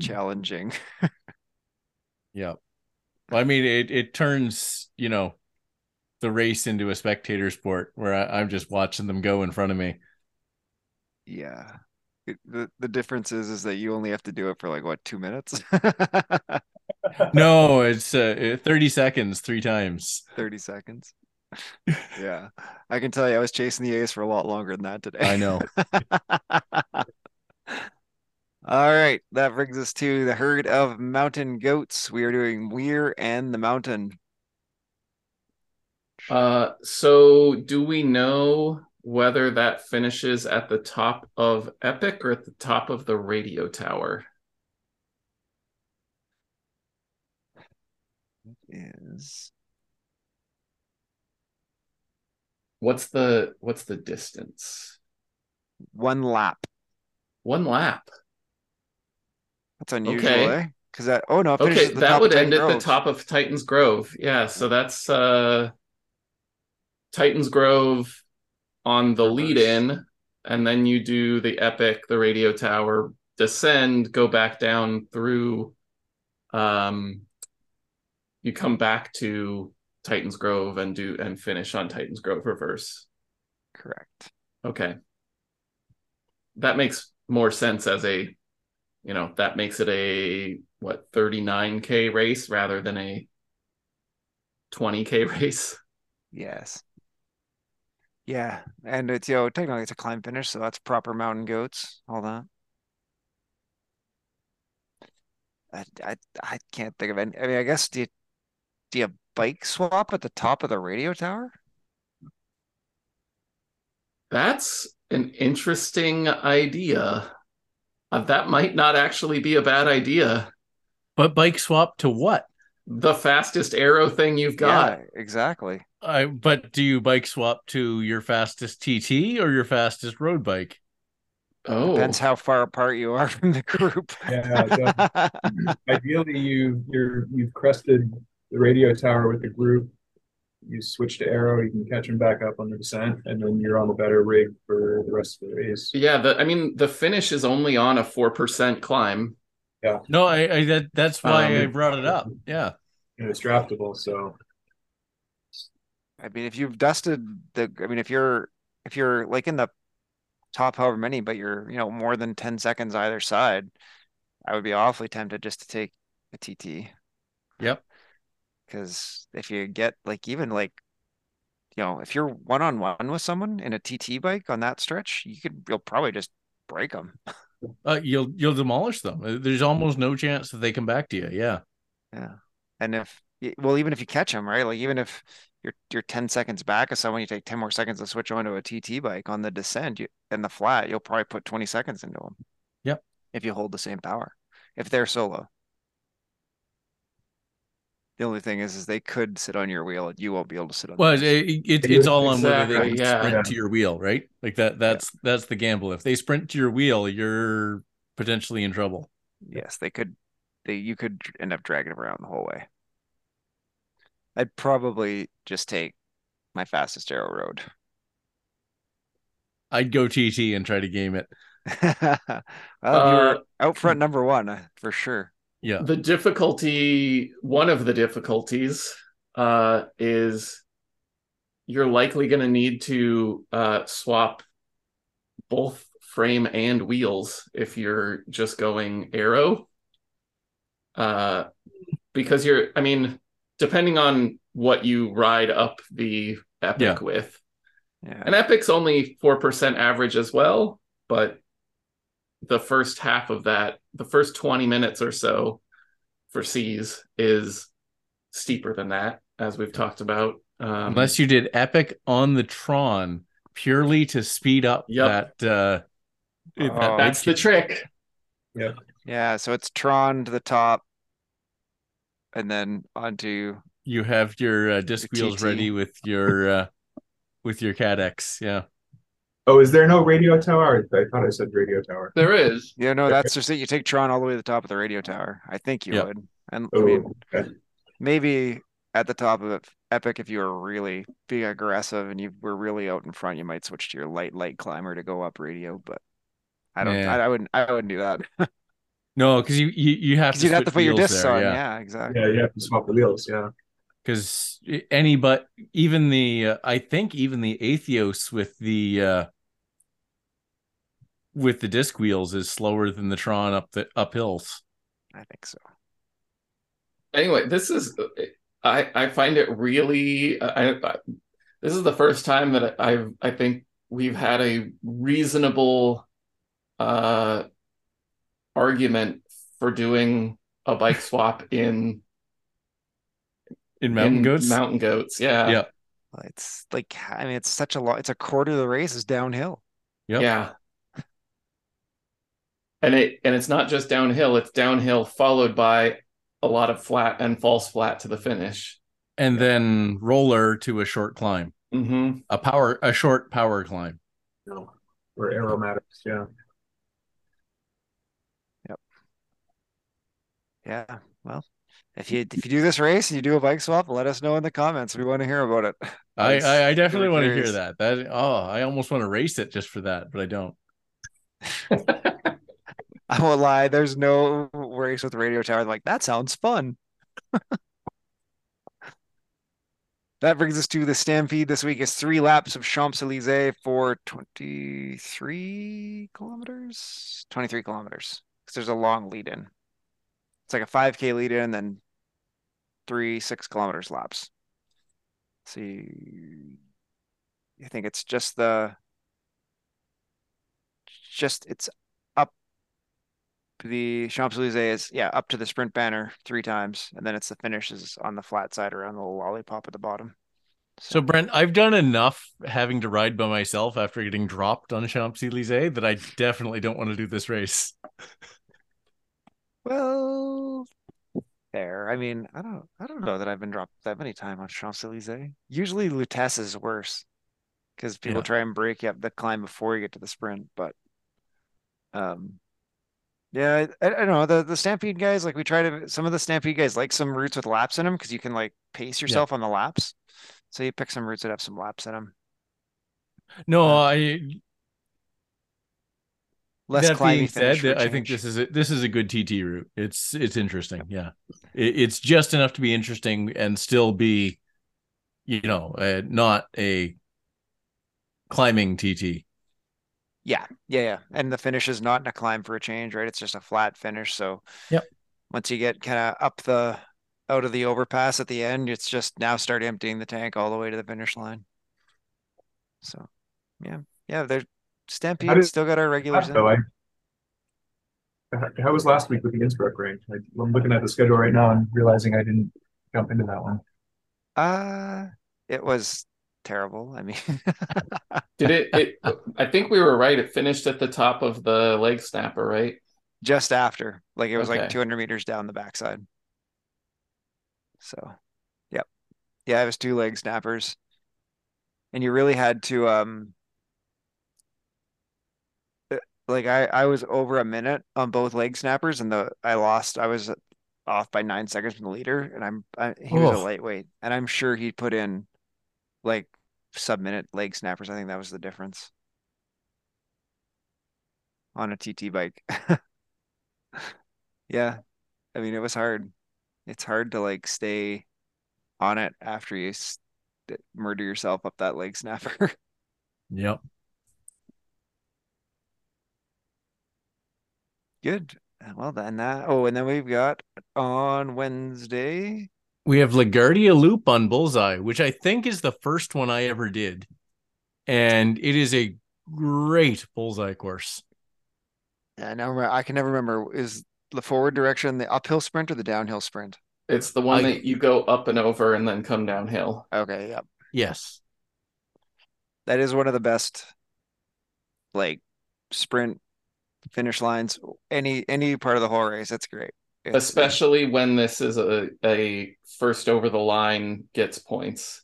challenging. [LAUGHS] Yeah. Well, I mean, it it turns you know the race into a spectator sport where I, I'm just watching them go in front of me. Yeah. It, the the difference is is that you only have to do it for like what, two minutes? [LAUGHS] No, [LAUGHS] it's uh, 30 seconds three times. 30 seconds. [LAUGHS] Yeah. I can tell you I was chasing the ace for a lot longer than that today. I know. All right, that brings us to the herd of mountain goats. We are doing Weir and the mountain. Uh, so do we know whether that finishes at the top of Epic or at the top of the radio tower? Is What's the what's the distance? one lap. One lap. That's unusual, Okay. eh? Because that oh no, Okay, that would end Titan at the top of Titan's Grove. Yeah, so that's uh Titan's Grove on the lead in, and then you do the epic, the radio tower, descend, go back down through um you come back to Titan's Grove and do and finish on Titan's Grove reverse. Correct. Okay. That makes more sense as a, you know, that makes it a what 39k race rather than a 20k race. Yes. Yeah, and it's you know technically it's a climb finish, so that's proper mountain goats, all that. I I, I can't think of any. I mean, I guess do you, do you bike swap at the top of the radio tower? That's an interesting idea. Uh, that might not actually be a bad idea. But bike swap to what? The fastest aero thing you've got. Yeah, exactly. I but do you bike swap to your fastest TT or your fastest road bike? Oh, Depends how far apart you are from the group. Yeah, [LAUGHS] Ideally, you you're you've crested the radio tower with the group. You switch to aero, you can catch them back up on the descent, and then you're on the better rig for the rest of the race. yeah. The I mean, the finish is only on a four percent climb. Yeah. No, I, I that that's why I Um, brought it up. Yeah. And it's draftable, so I mean, if you've dusted the, I mean, if you're if you're like in the top however many, but you're you know more than ten seconds either side, I would be awfully tempted just to take a TT. Yep. Because if you get like even like, you know, if you're one on one with someone in a TT bike on that stretch, you could you'll probably just break them. Uh, you'll you'll demolish them. Uh, There's almost no chance that they come back to you. Yeah. Yeah. And if well, even if you catch them, right? Like even if you're you're 10 seconds back of someone, you take 10 more seconds to switch onto a TT bike on the descent, you and the flat, you'll probably put 20 seconds into them. Yep. If you hold the same power. If they're solo. The only thing is, is they could sit on your wheel and you won't be able to sit on Well, it, it, it's all on whether they Exactly, can yeah. sprint to your wheel, right? Like that. That's that's the gamble. If they sprint to your wheel, you're potentially in trouble. Yes, they could they you could end up dragging them around the whole way. I'd probably just take my fastest aero road. I'd go TT and try to game it. [LAUGHS] well, you Uh, were out front number one uh, for sure. Yeah. The difficulty, one of the difficulties, uh, is you're likely going to need to uh, swap both frame and wheels if you're just going aero. Uh, because you're, I mean, depending on what you ride up the epic Yeah. with, Yeah. an epic's only 4% average as well, but the first half of that, the first 20 minutes or so for C's is steeper than that, as we've talked about. Um, Unless you did epic on the Tron purely to speed up Yep. that. Uh, Oh, that that's the trick. Yeah. Yeah, so it's Tron to the top and then onto You have your uh, disc wheels TT. ready with your uh, with your cadex Yeah. Oh, is there no radio tower? I thought I said radio tower. There is. Yeah, no, that's just it. You take Tron all the way to the top of the radio tower. I think you Yeah. would. And I Oh, mean okay. maybe at the top of it, Epic, if you were really being aggressive and you were really out in front, you might switch to your light light climber to go up radio, but I don't Yeah. I, I wouldn't I wouldn't do that. [LAUGHS] No, because you, you you have to you'd have to put your discs there, on. yeah. Yeah, exactly. Yeah, you have to swap the wheels. Yeah. because any but even the uh, I think even the Aethos with the uh with the disc wheels is slower than the Tron up the up hills. I think so. Anyway, this is I I find it really I, I this is the first time that I've I think we've had a reasonable uh argument for doing a bike [LAUGHS] swap in In mountain in goats. Mountain goats, yeah, Yeah. It's like I mean, it's such a lot. It's a quarter of the race is downhill. Yep. yeah. And it and it's not just downhill; it's downhill followed by a lot of flat and false flat to the finish. And then roller to a short climb. hmm A power a short power climb. No. Or aromatics, yeah. Yeah. Well, if you if you do this race and you do a bike swap, let us know in the comments. We want to hear about it. [LAUGHS] I, I, I definitely want to hear that. That oh, I almost want to race it just for that, but I don't. [LAUGHS] I won't lie. There's no race with radio tower. I'm like that sounds fun. [LAUGHS] That brings us to the Stampede this week. Is three laps of Champs Elysees for 23 kilometers. 23 kilometers because there's a long lead in. It's like a 5K lead in, then three six kilometers laps. So you, I think it's just the just it's up the Champs Elysees yeah up to the sprint banner three times, and then it's the finishes on the flat side around the lollipop at the bottom. So Brent, I've done enough having to ride by myself after getting dropped on Champs Elysees that I definitely don't want to do this race. [LAUGHS] Well, fair. I mean, I don't I don't know that I've been dropped that many times on Champs Elysees. Usually Lutece is worse because people Yeah. try and break you up the climb before you get to the sprint, but um yeah, I, I don't know. The the Stampede guys, like we try to some of the Stampede guys like some routes with laps in them because you can like pace yourself on the laps. So you pick some routes that have some laps in them. No, Uh, I Less that being said, for i think this is a, this is a good TT route. It's it's interesting. Yeah, it, it's just enough to be interesting and still be, you know, uh, not a climbing TT. Yeah, yeah, yeah. And the finish is not in a climb for a change, right? It's just a flat finish. So Yep. once you get kind of up the out of the overpass at the end, it's just now start emptying the tank all the way to the finish line. So yeah, yeah, there's Stampede did- still got our regulars in. So I, how was last week with the Innsbruckring? I, I'm looking at the schedule right now and realizing I didn't jump into that one. Uh it was terrible. I mean, [LAUGHS] Did it, it? I think we were right. It finished at the top of the leg snapper, right? just after, like it was like Okay. 200 meters down the backside. So, yep. Yeah, it was two leg snappers. And you really had to um like I I was over a minute on both leg snappers and the I lost I was off by 9 seconds from the leader and I'm I, he was a lightweight and I'm sure he put in like sub minute leg snappers. I think that was the difference on a TT bike. [LAUGHS] Yeah. I mean, it was hard. It's hard to like stay on it after you s- murder yourself up that leg snapper. [LAUGHS] Yep. Good. Well, then that. Oh, and then we've got on Wednesday. We have LaGuardia Loop on Bullseye, which I think is the first one I ever did, and it is a great bullseye course. I remember, I can never remember is the forward direction the uphill sprint or the downhill sprint? It's the one I- that you go up and over and then come downhill. Okay, Yep. Yes. That is one of the best like sprint finish lines any any part of the whole race. That's great. It's- Especially when this is a, a first over the line gets points.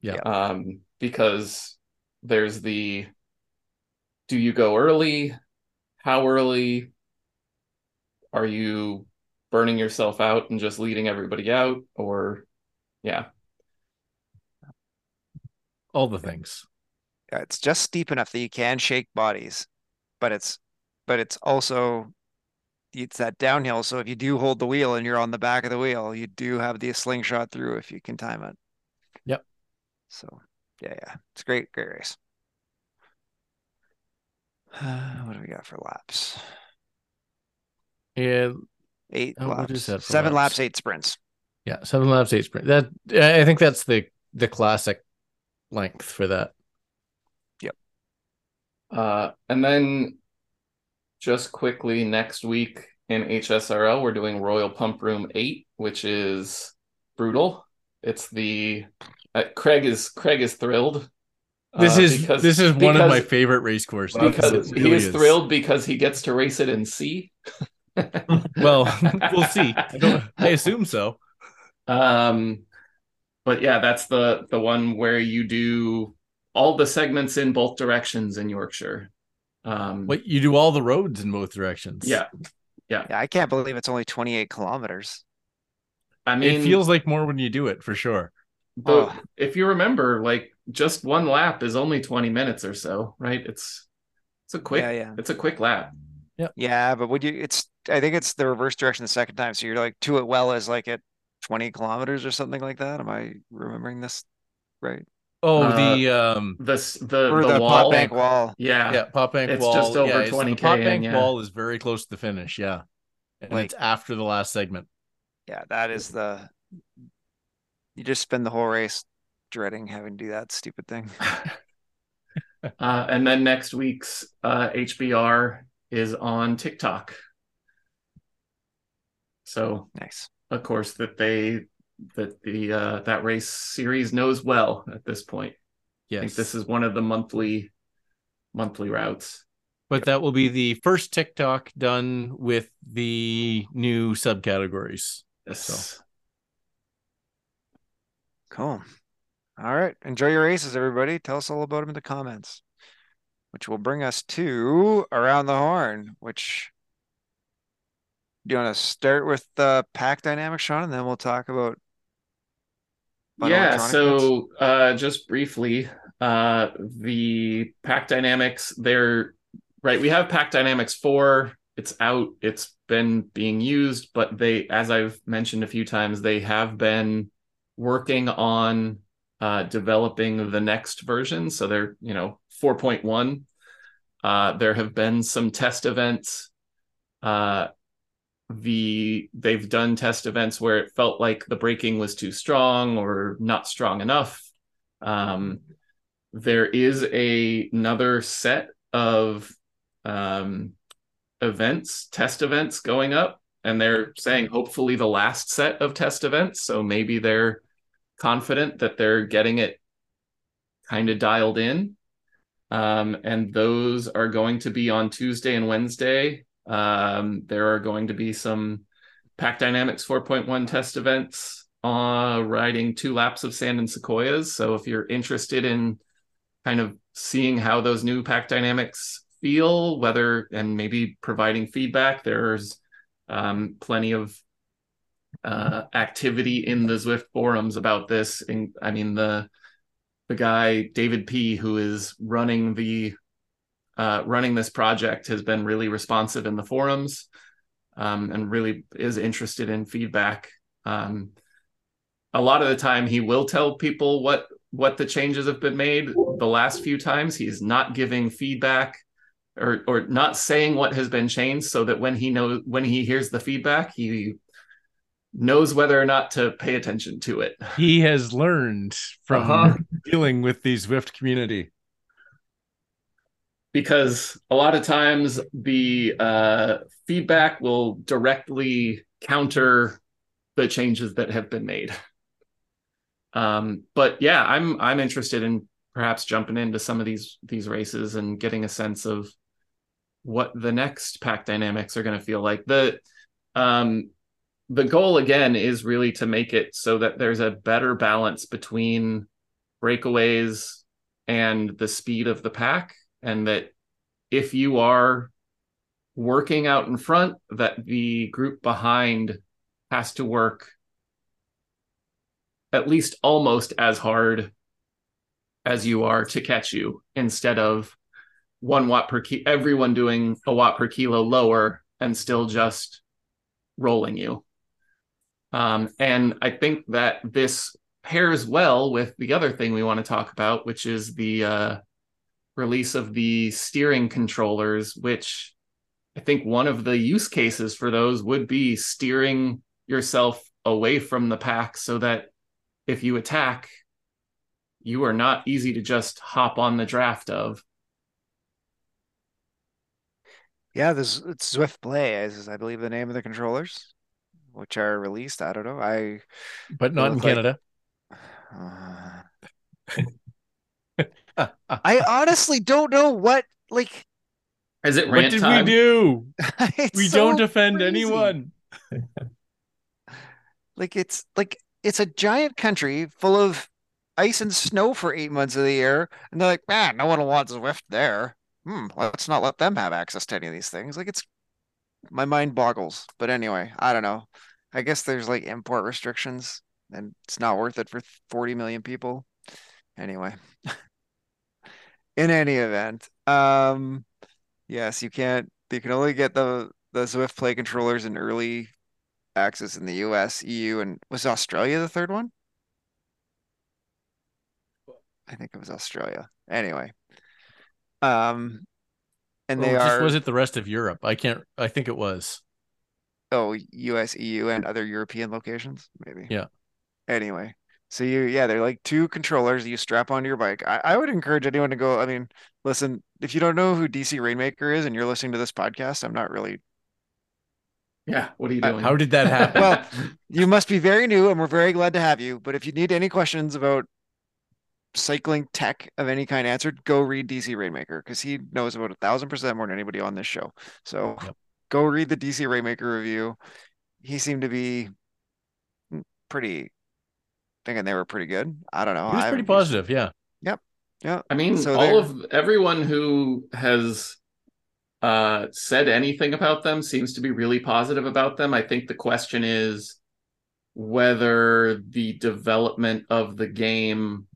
Yeah. Um, because there's the do you go early? How early? Are you burning yourself out and just leading everybody out? Or yeah. All the things. Yeah, it's just steep enough that you can shake bodies, but it's but it's also it's that downhill. So if you do hold the wheel and you're on the back of the wheel, you do have the slingshot through if you can time it. Yep. So yeah, yeah, it's great, great race. [SIGHS] what do we got for laps? Yeah, Eight Oh, laps, seven laps? laps, eight sprints. yeah, seven laps, eight sprint. That I think that's the the classic length for that. Yep. Uh, and then just quickly next week in HSRL, we're doing Royal Pump Room 8, which is brutal. It's the uh, Craig is Craig is thrilled. This uh, is because- this is one of my favorite race courses. because It he really is thrilled because he gets to race it in C. [LAUGHS] Well, we'll see. I, don't, I assume so. Um, but yeah, that's the the one where you do all the segments in both directions in Yorkshire. Um, But you do all the roads in both directions. yeah, Yeah, I can't believe it's only 28 kilometers. I mean, it feels like more when you do it for sure. But Oh. if you remember, like just one lap is only twenty minutes or so, right? It's it's a quick Yeah, yeah. it's a quick lap. Yeah, Yeah. but would you it's I think it's the reverse direction the second time. So you're like to it well is like at 20 kilometers or something like that. Am I remembering this right? Oh, Uh, the um, This the the, the, wall, pot bank wall. yeah, yeah, Pop Bank It's Wall. just over yeah, 20K The Pop Bank yeah. Wall is very close to the finish. Yeah, and Like- it's after the last segment. Yeah, that is the you just spend the whole race dreading having to do that stupid thing. [LAUGHS] Uh, and then next week's uh, HBR is on Tick Tock. So Nice. of course that they that the uh, that race series knows well at this point. Yes. I think this is one of the monthly monthly routes. but that will be the first Tick Tock done with the new subcategories. Yes. So. Cool. All right. Enjoy your races, everybody. Tell us all about them in the comments. Which will bring us to Around the Horn, which do you want to start with the pack dynamic, Sean, and then we'll talk about fun yeah so uh just briefly uh the pack dynamics they're right we have pack dynamics 4 it's out. It's been being used but they as i've mentioned a few times they have been working on uh developing the next version. So they're you know 4.1 uh there have been some test events. Uh the they've done test events where it felt like the braking was too strong or not strong enough. Um, there is a another set of um, events test events going up and they're saying hopefully the last set of test events. So maybe they're confident that they're getting it kind of dialed in. Um, and those are going to be on tuesday and wednesday um, there are going to be some Pack Dynamics 4.1 test events uh, riding two laps of sand and sequoias. So if you're interested in kind of seeing how those new Pack Dynamics feel, whether and maybe providing feedback, there's um, plenty of uh, activity in the Zwift forums about this. And I mean the the guy David P, who is running the uh, running this project has been really responsive in the forums um, and really is interested in feedback. Um, a lot of the time, he will tell people what what the changes have been made. The last few times, he's not giving feedback or or not saying what has been changed, so that when he knows when he hears the feedback, he knows whether or not to pay attention to it. He has learned from Uh-huh. dealing with the Zwift community. Because a lot of times the uh, feedback will directly counter the changes that have been made. Um, but yeah, I'm I'm interested in perhaps jumping into some of these these races and getting a sense of what the next pack dynamics are going to feel like. The um, the goal again is really to make it so that there's a better balance between breakaways and the speed of the pack and that if you are working out in front that the group behind has to work at least almost as hard as you are to catch you instead of one watt per kilo everyone doing a watt per kilo lower and still just rolling you. Um, and i think that this pairs well with the other thing we want to talk about which is the uh, release of the steering controllers, which I think one of the use cases for those would be steering yourself away from the pack so that if you attack, you are not easy to just hop on the draft of. Yeah, this it's Zwift Play is I believe the name of the controllers, which are released. I don't know. I but not in look like- Canada. [SIGHS] uh, I honestly don't know what like Is it what did time? [LAUGHS] we do? We so don't offend crazy. anyone. [LAUGHS] Like it's like it's a giant country full of ice and snow for eight months of the year, and they're like, man, no one will want Zwift there. Hmm, let's not let them have access to any of these things. Like it's my mind boggles. But anyway, I don't know. I guess there's like import restrictions, and it's not worth it for 40 million people. Anyway, [LAUGHS] in any event, um, yes, you can't. You can only get the the Zwift Play controllers in early access in the US, EU, and was Australia the third one? I think it was Australia. Anyway, um, and they oh, just are was it the rest of Europe? I can't. I think it was. oh US, EU, and other European locations, maybe. Yeah. Anyway, so you yeah, they're like two controllers you strap onto your bike. I, I would encourage anyone to go. I mean, listen, if you don't know who DC Rainmaker is and you're listening to this podcast, I'm not really Yeah, what are you doing? How did that happen? Well, You must be very new, and we're very glad to have you. But if you need any questions about cycling tech of any kind answered, go read DC Rainmaker because he knows about a thousand percent more than anybody on this show. So Yep. go read the DC Rainmaker review. He seemed to be mm, pretty thinking they were pretty good. I don't know. He was I pretty positive. Yeah. Yep. Yeah. I mean, So all they're- of everyone who has uh, said anything about them seems to be really positive about them. I think the question is whether the development of the game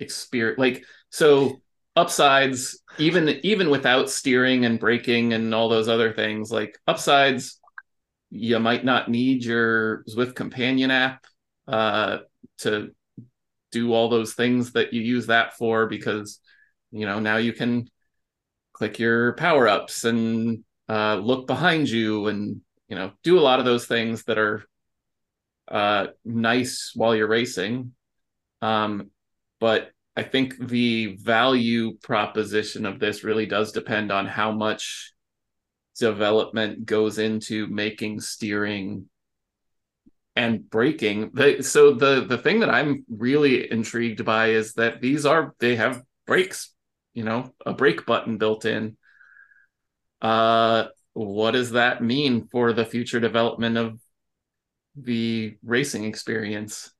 experience, like, so upsides, even even without steering and braking and all those other things, like upsides, you might not need your Zwift companion app uh, to do all those things that you use that for because you know now you can click your power ups and uh, look behind you and you know do a lot of those things that are uh, nice while you're racing. Um, but i think the value proposition of this really does depend on how much development goes into making steering and braking. So the the thing that I'm really intrigued by is that these are they have brakes, you know, a brake button built in. Uh what does that mean for the future development of the racing experience?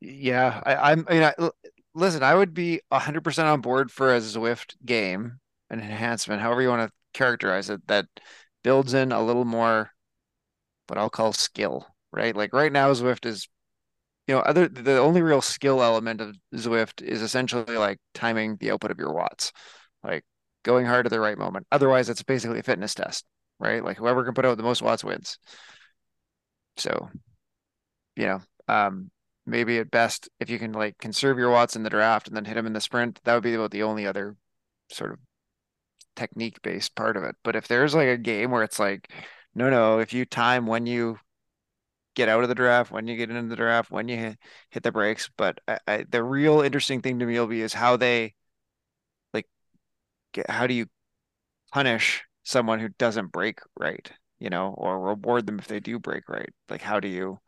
Yeah, I, I'm. I mean, I, listen, I would be hundred percent on board for a Zwift game, an enhancement, however you want to characterize it, that builds in a little more, what I'll call skill, right? Like right now, Zwift is, you know, other the only real skill element of Zwift is essentially like timing the output of your watts, like going hard at the right moment. Otherwise, it's basically a fitness test, right? Like whoever can put out the most watts wins. So, you know, um, maybe at best if you can like conserve your watts in the draft and then hit them in the sprint that would be about the only other sort of technique based part of it but if there's like a game where it's like no no if you time when you get out of the draft when you get into the draft when you hit, hit the brakes but I, I, the real interesting thing to me will be is how they like get, how do you punish someone who doesn't brake right you know or reward them if they do brake right? Like how do you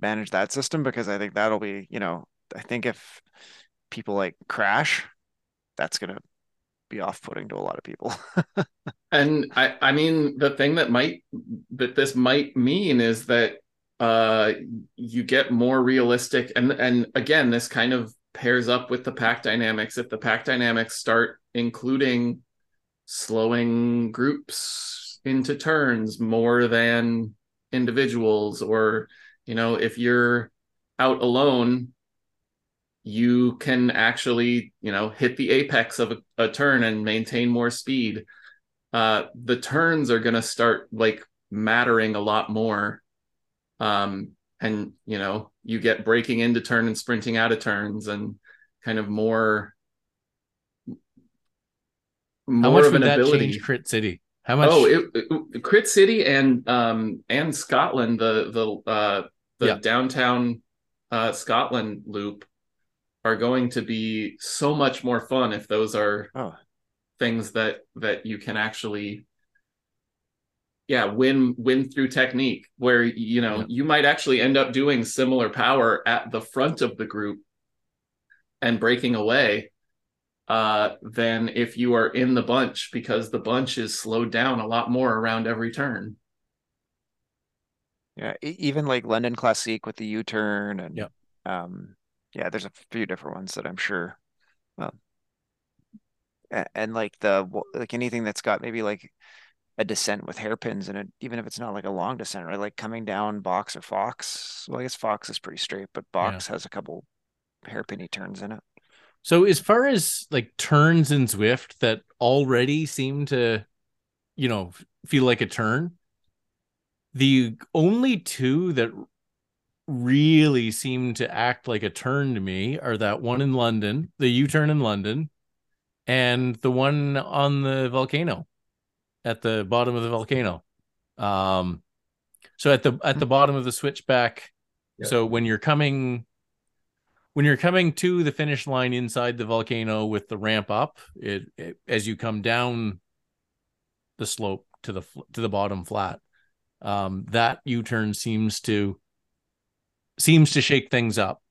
manage that system? Because I think that'll be, you know, I think if people like crash, that's gonna be off-putting to a lot of people. [LAUGHS] And I, I mean, the thing that might that this might mean is that uh, you get more realistic, and and again, this kind of pairs up with the pack dynamics. If the pack dynamics start including slowing groups into turns more than individuals, or you know, if you're out alone, you can actually, you know, hit the apex of a, a turn and maintain more speed uh, the turns are going to start like mattering a lot more. Um, and you know, you get braking into turn and sprinting out of turns and kind of more How much of would an that ability. change Crit City? How much? Oh, it, it- Crit City and um and Scotland, the the uh the Yeah. downtown uh Scotland loop are going to be so much more fun if those are Oh. things that that you can actually yeah win win through technique where you know yeah. you might actually end up doing similar power at the front of the group and breaking away uh than if you are in the bunch because the bunch is slowed down a lot more around every turn yeah even like london classique with the u-turn and yeah um yeah there's a few different ones that i'm sure well and, and like the like anything that's got maybe like a descent with hairpins in it, even if it's not like a long descent, right? Like coming down box or fox. Well, I guess fox is pretty straight, but box yeah. has a couple hairpinny turns in it. So as far as like turns in Zwift that already seem to, you know, feel like a turn, the only two that really seem to act like a turn to me are that one in London, the U-turn in London, and the one on the volcano at the bottom of the volcano. Um, so at the at the bottom of the switchback. Yeah. So when you're coming when you're coming to the finish line inside the volcano with the ramp up, it, it as you come down the slope to the to the bottom flat, um, that U-turn seems to seems to shake things up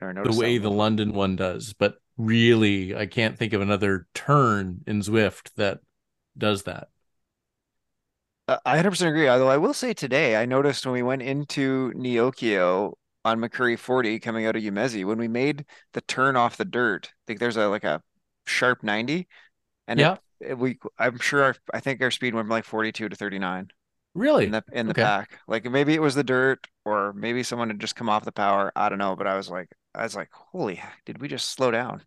the way the London one does. But really, I can't think of another turn in Zwift that does that. I 100% agree. Although I will say today, I noticed when we went into Neokyo on Makuri 40 coming out of Yumezi, when we made the turn off the dirt, I think there's a like a sharp 90, and yeah, it, it, we I'm sure our, I think our speed went from like 42 to 39. Really? In the in the okay. pack, like maybe it was the dirt, or maybe someone had just come off the power. I don't know, but I was like, I was like, holy, did we just slow down?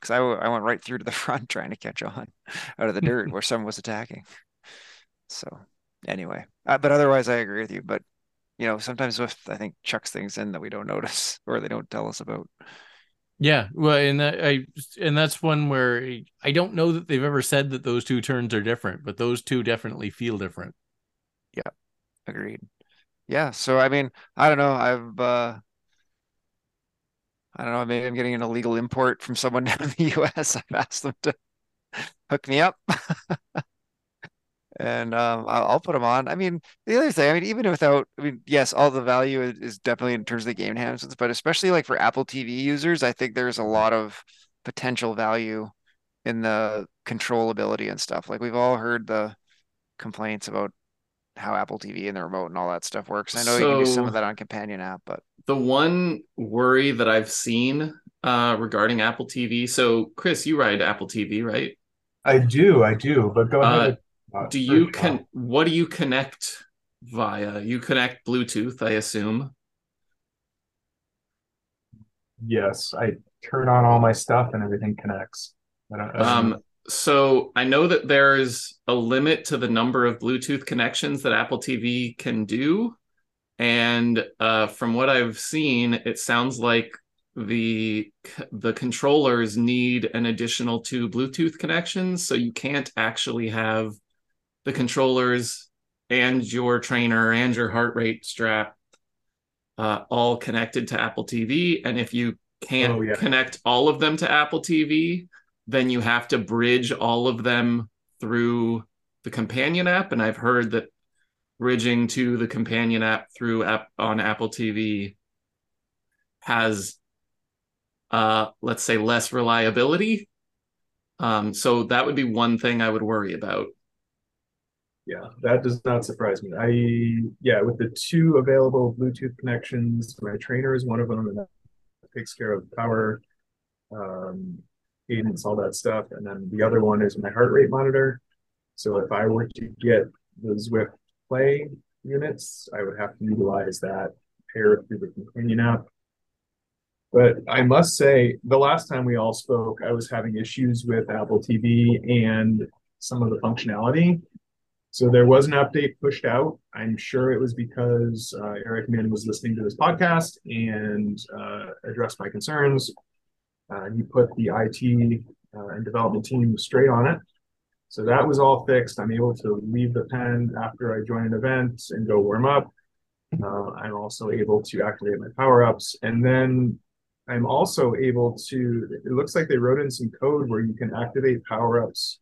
Because I I went right through to the [LAUGHS] front trying to catch on [LAUGHS] out of the dirt where someone was attacking. So anyway, uh, but otherwise, I agree with you. But you know, sometimes Zwift I think chucks things in that we don't [LAUGHS] notice or they don't tell us about. Yeah, well, and that I and that's one where I don't know that they've ever said that those two turns are different, but those two definitely feel different. Yeah, agreed. Yeah, so I mean, I don't know. I've uh I don't know, maybe I'm getting an illegal import from someone [LAUGHS] down in the US. I've asked them to hook me up. [LAUGHS] and um, I'll, put them on. I mean, the other thing, I mean, even without, I mean, yes, all the value is, definitely in terms of the game enhancements, but especially like for Apple TV users, I think there's a lot of potential value in the controllability and stuff. Like we've all heard the complaints about how Apple TV and the remote and all that stuff works. I know so, you can do some of that on companion app, but the one worry that I've seen uh, regarding Apple TV. So, Chris, you ride Apple TV, right? I do, I do. But go ahead. Uh, uh, do you can what do you connect via? You connect Bluetooth, I assume. Yes, I turn on all my stuff and everything connects. I don't, I don't um, so I know that there's a limit to the number of Bluetooth connections that Apple TV can do, and uh, from what I've seen, it sounds like the the controllers need an additional two Bluetooth connections, so you can't actually have the controllers and your trainer and your heart rate strap uh, all connected to Apple TV. And if you can't oh, yeah. connect all of them to Apple TV, then you have to bridge all of them through the companion app. And I've heard that bridging to the companion app through app on Apple TV has uh, let's say less reliability. Um, so that would be one thing I would worry about yeah, that does not surprise me. I yeah, with the two available Bluetooth connections, my trainer is one of them, and that takes care of power, um, cadence, all that stuff. And then the other one is my heart rate monitor. So if I were to get the Zwift Play units, I would have to utilize that pair through the companion app. But I must say, the last time we all spoke, I was having issues with Apple TV and some of the functionality. So there was an update pushed out. I'm sure it was because uh, Eric Min was listening to this podcast and uh, addressed my concerns. Uh, he put the IT uh, and development team straight on it. So that was all fixed. I'm able to leave the pen after I join an event and go warm up. Uh, I'm also able to activate my power ups. And then I'm also able to, it looks like they wrote in some code where you can activate power ups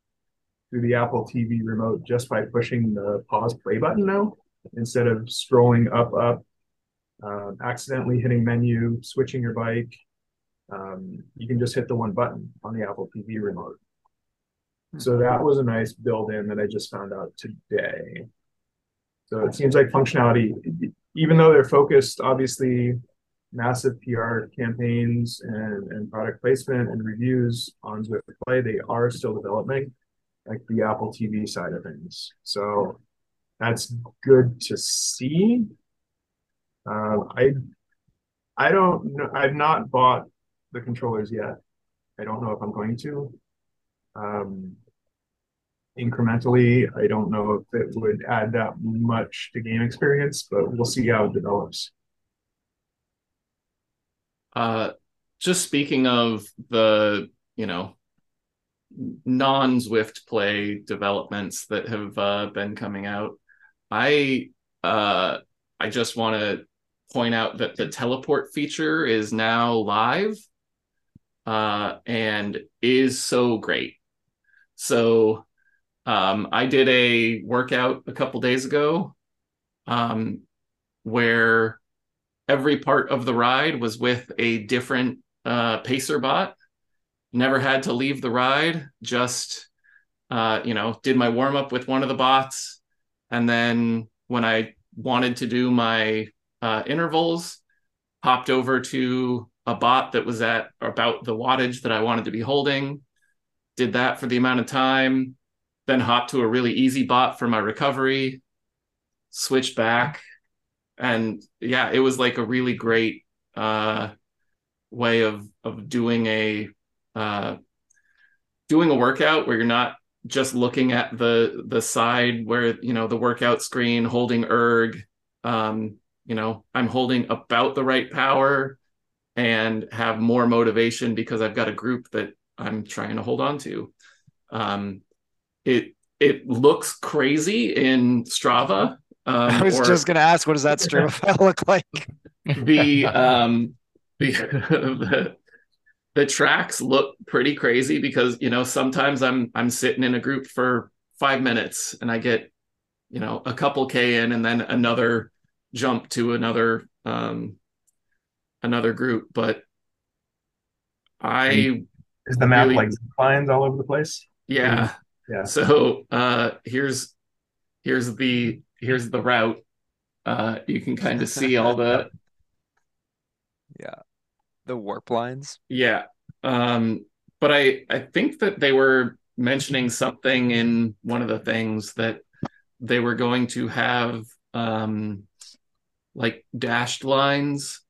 through the Apple TV remote just by pushing the pause play button now instead of scrolling up, up, uh, accidentally hitting menu, switching your bike. Um, you can just hit the one button on the Apple TV remote. So that was a nice build in that I just found out today. So it seems like functionality, even though they're focused, obviously, massive PR campaigns and, and product placement and reviews on Zwift Play, they are still developing like the Apple TV side of things. So that's good to see. Uh, I I don't know. I've not bought the controllers yet. I don't know if I'm going to. Um, incrementally, I don't know if it would add that much to game experience, but we'll see how it develops. Uh, just speaking of the, you know, non-Zwift play developments that have uh, been coming out, I uh, I just want to point out that the teleport feature is now live uh, and is so great. So um, I did a workout a couple days ago um, where every part of the ride was with a different uh, pacer bot. Never had to leave the ride, just uh, you know, did my warm up with one of the bots, and then when I wanted to do my uh, intervals, hopped over to a bot that was at about the wattage that I wanted to be holding, did that for the amount of time, then hopped to a really easy bot for my recovery, switched back. And yeah, it was like a really great uh, way of of doing a uh, doing a workout where you're not just looking at the the side where you know the workout screen holding erg um you know i'm holding about the right power and have more motivation because i've got a group that i'm trying to hold on to um it it looks crazy in strava um, I was just gonna ask, what does that Strava [LAUGHS] file look like? the um the, the [LAUGHS] the tracks look pretty crazy because you know sometimes i'm i'm sitting in a group for five minutes and i get you know a couple k in and then another jump to another um another group but i is the map really, like lines all over the place? Yeah. Yeah. So uh here's here's the here's the route. Uh you can kind of see all the [LAUGHS] yeah. The warp lines. Yeah. Um, but I I think that they were mentioning something in one of the things that they were going to have um like dashed lines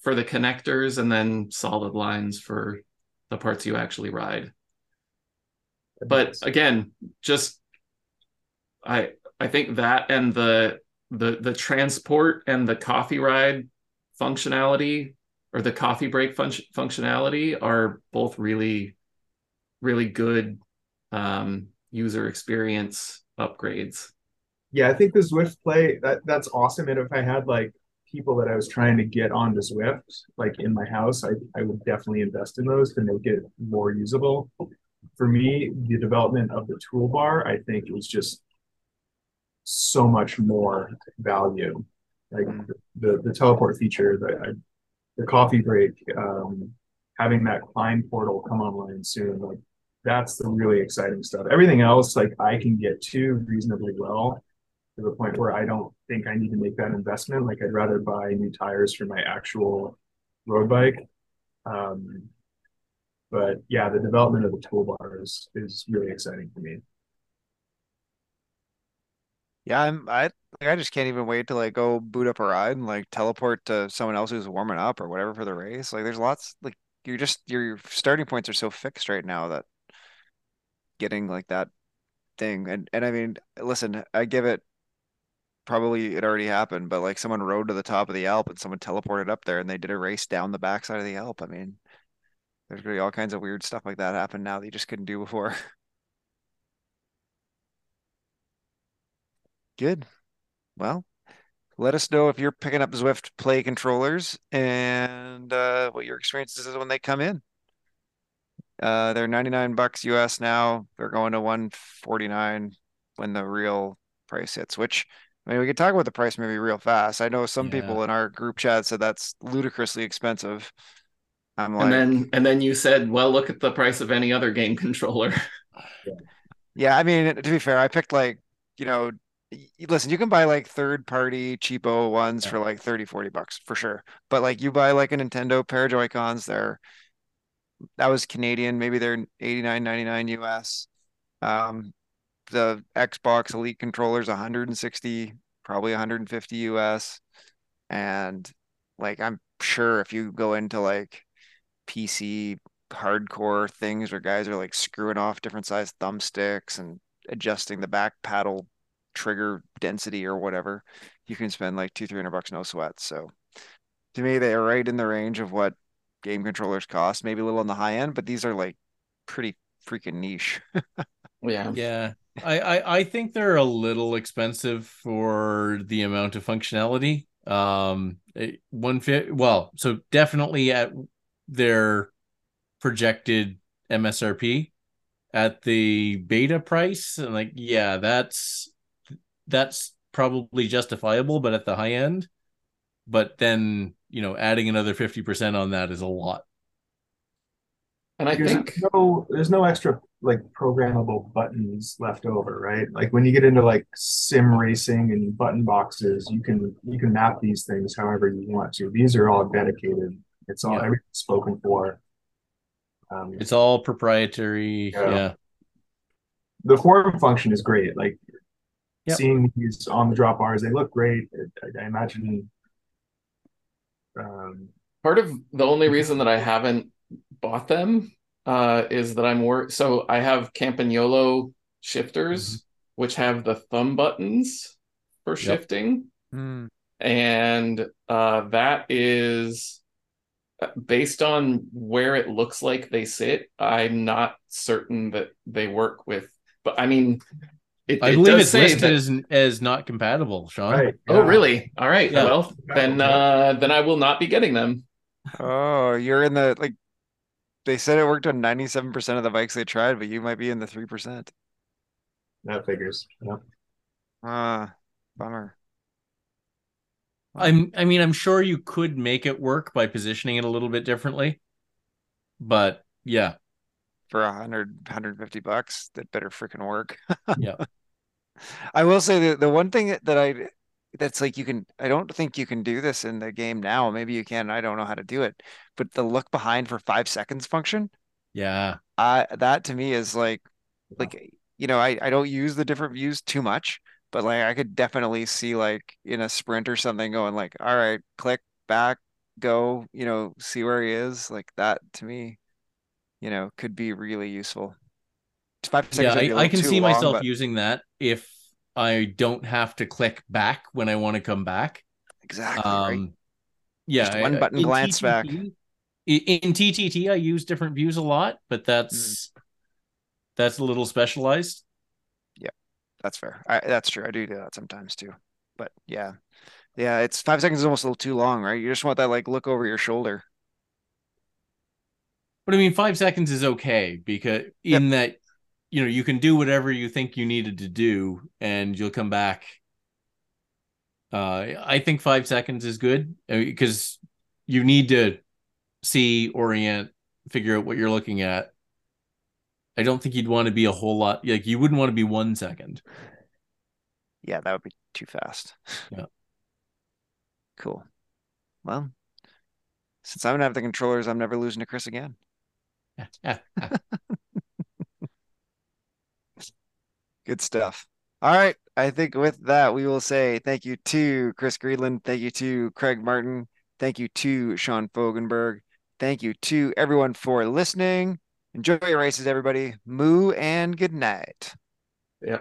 for the connectors and then solid lines for the parts you actually ride. But again, just I I think that and the the the transport and the coffee ride functionality or the coffee break fun- functionality are both really really good um, user experience upgrades. Yeah i think the zwift play that that's awesome. And if i had like people that i was trying to get onto zwift like in my house i, I would definitely invest in those to make it more usable. For me the development of the toolbar i think was just so much more value. Like the the teleport feature I the coffee break, um, having that Climb portal come online soon, like that's the really exciting stuff. Everything else, like I can get to reasonably well to the point where I don't think I need to make that investment. Like I'd rather buy new tires for my actual road bike. Um, but yeah, the development of the toolbar is is really exciting for me. Yeah, I'm I like, I just can't even wait to like go boot up a ride and like teleport to someone else who's warming up or whatever for the race. Like there's lots like you're just your starting points are so fixed right now that getting like that thing and and I mean listen, I give it probably it already happened, but like someone rode to the top of the Alp and someone teleported up there and they did a race down the backside of the Alp. I mean, there's gonna be all kinds of weird stuff like that happen now that you just couldn't do before. [LAUGHS] Good. Well, let us know if you're picking up Zwift Play controllers and uh, what your experience is when they come in. Uh, they're 99 bucks US now. They're going to 149 when the real price hits, which I mean, we could talk about the price maybe real fast. I know some Yeah. people in our group chat said that's ludicrously expensive. I'm like, and then and then you said, well, look at the price of any other game [LAUGHS] controller. yeah, yeah, I mean, to be fair, I picked like, you know, listen, you can buy like third party cheapo ones Yeah. for like 30, 40 bucks for sure. But like you buy like a Nintendo pair of Joy-Cons, they're that was Canadian, maybe they're 89.99 US. Um, the Xbox Elite controllers 160, probably 150 US. And like I'm sure if you go into like PC hardcore things where guys are like screwing off different size thumbsticks and adjusting the back paddle trigger density or whatever, you can spend like two, three hundred bucks no sweat. So to me, they are right in the range of what game controllers cost, maybe a little on the high end, but these are like pretty freaking niche. [LAUGHS] yeah. Yeah. I, I I think they're a little expensive for the amount of functionality. Um, one fit well, so definitely at their projected MSRP at the beta price, and like yeah, that's that's probably justifiable, but at the high end. But then you know, adding another fifty percent on that is a lot. And I There's think no there's no extra like programmable buttons left over, right? Like when you get into like sim racing and button boxes, you can you can map these things however you want to. These are all dedicated. It's all Yeah. everything's spoken for. Um, It's all proprietary. Yeah. yeah. the form function is great. Like Yep. seeing these on the drop bars, they look great. I, I imagine. Um, part of the only reason that I haven't bought them uh, is that I'm worried. So I have Campagnolo shifters, which have the thumb buttons for Yep. shifting. Hmm. and uh, that is uh, based on where it looks like they sit. I'm not certain that they work with, but I mean, it, I it believe it's say listed that- as as not compatible, Sean. right. Oh, really? All right. Yeah. Well, then uh, then I will not be getting them. Oh, you're in the like they said it worked on 97% of the bikes they tried, but you might be in the 3%. That figures. Yeah. Ah, bummer. I'm I mean I'm sure you could make it work by positioning it a little bit differently. But yeah, For a hundred, hundred fifty bucks, that better freaking work. Yeah. [LAUGHS] I will say that the one thing that, that I that's like you can I don't think you can do this in the game now. Maybe you can. I don't know how to do it. But the look behind for five seconds function, yeah. I that to me is like like you know, I, I don't use the different views too much, but like I could definitely see like in a sprint or something going like, all right, click back, go, you know, see where he is. Like that to me, you know, could be really useful. Five Yeah, seconds a I, I can see long, myself but- using that if I don't have to click back when I want to come back. Exactly, right? Um yeah, Just one button glance back. TTT i- In TTT I use different views a lot, but that's Mm. that's a little specialized. Yeah, that's fair. I, that's true. I do do that sometimes too. But yeah. Yeah, it's five seconds is almost a little too long, right? You just want that like look over your shoulder. But I mean, five seconds is okay because in that, you know, you can do whatever you think you needed to do, and you'll come back. Uh, I think five seconds is good because you need to see, orient, figure out what you're looking at. I don't think you'd want to be a whole lot like you wouldn't want to be one second. Yeah, that would be too fast. Yeah. [LAUGHS] Cool. Well, since I'm gonna have the controllers, I'm never losing to Chris again. [LAUGHS] [LAUGHS] Good stuff. All right. I think with that, we will say thank you to Chris Greenland. Thank you to Craig Martin. Thank you to Sean Fogenberg. Thank you to everyone for listening. Enjoy your races, everybody. Moo and good night. Yeah.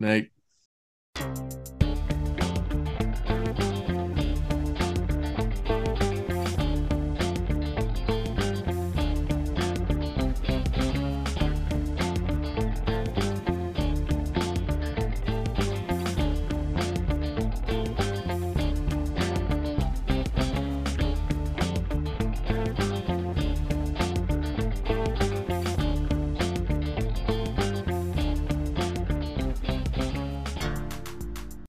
Night.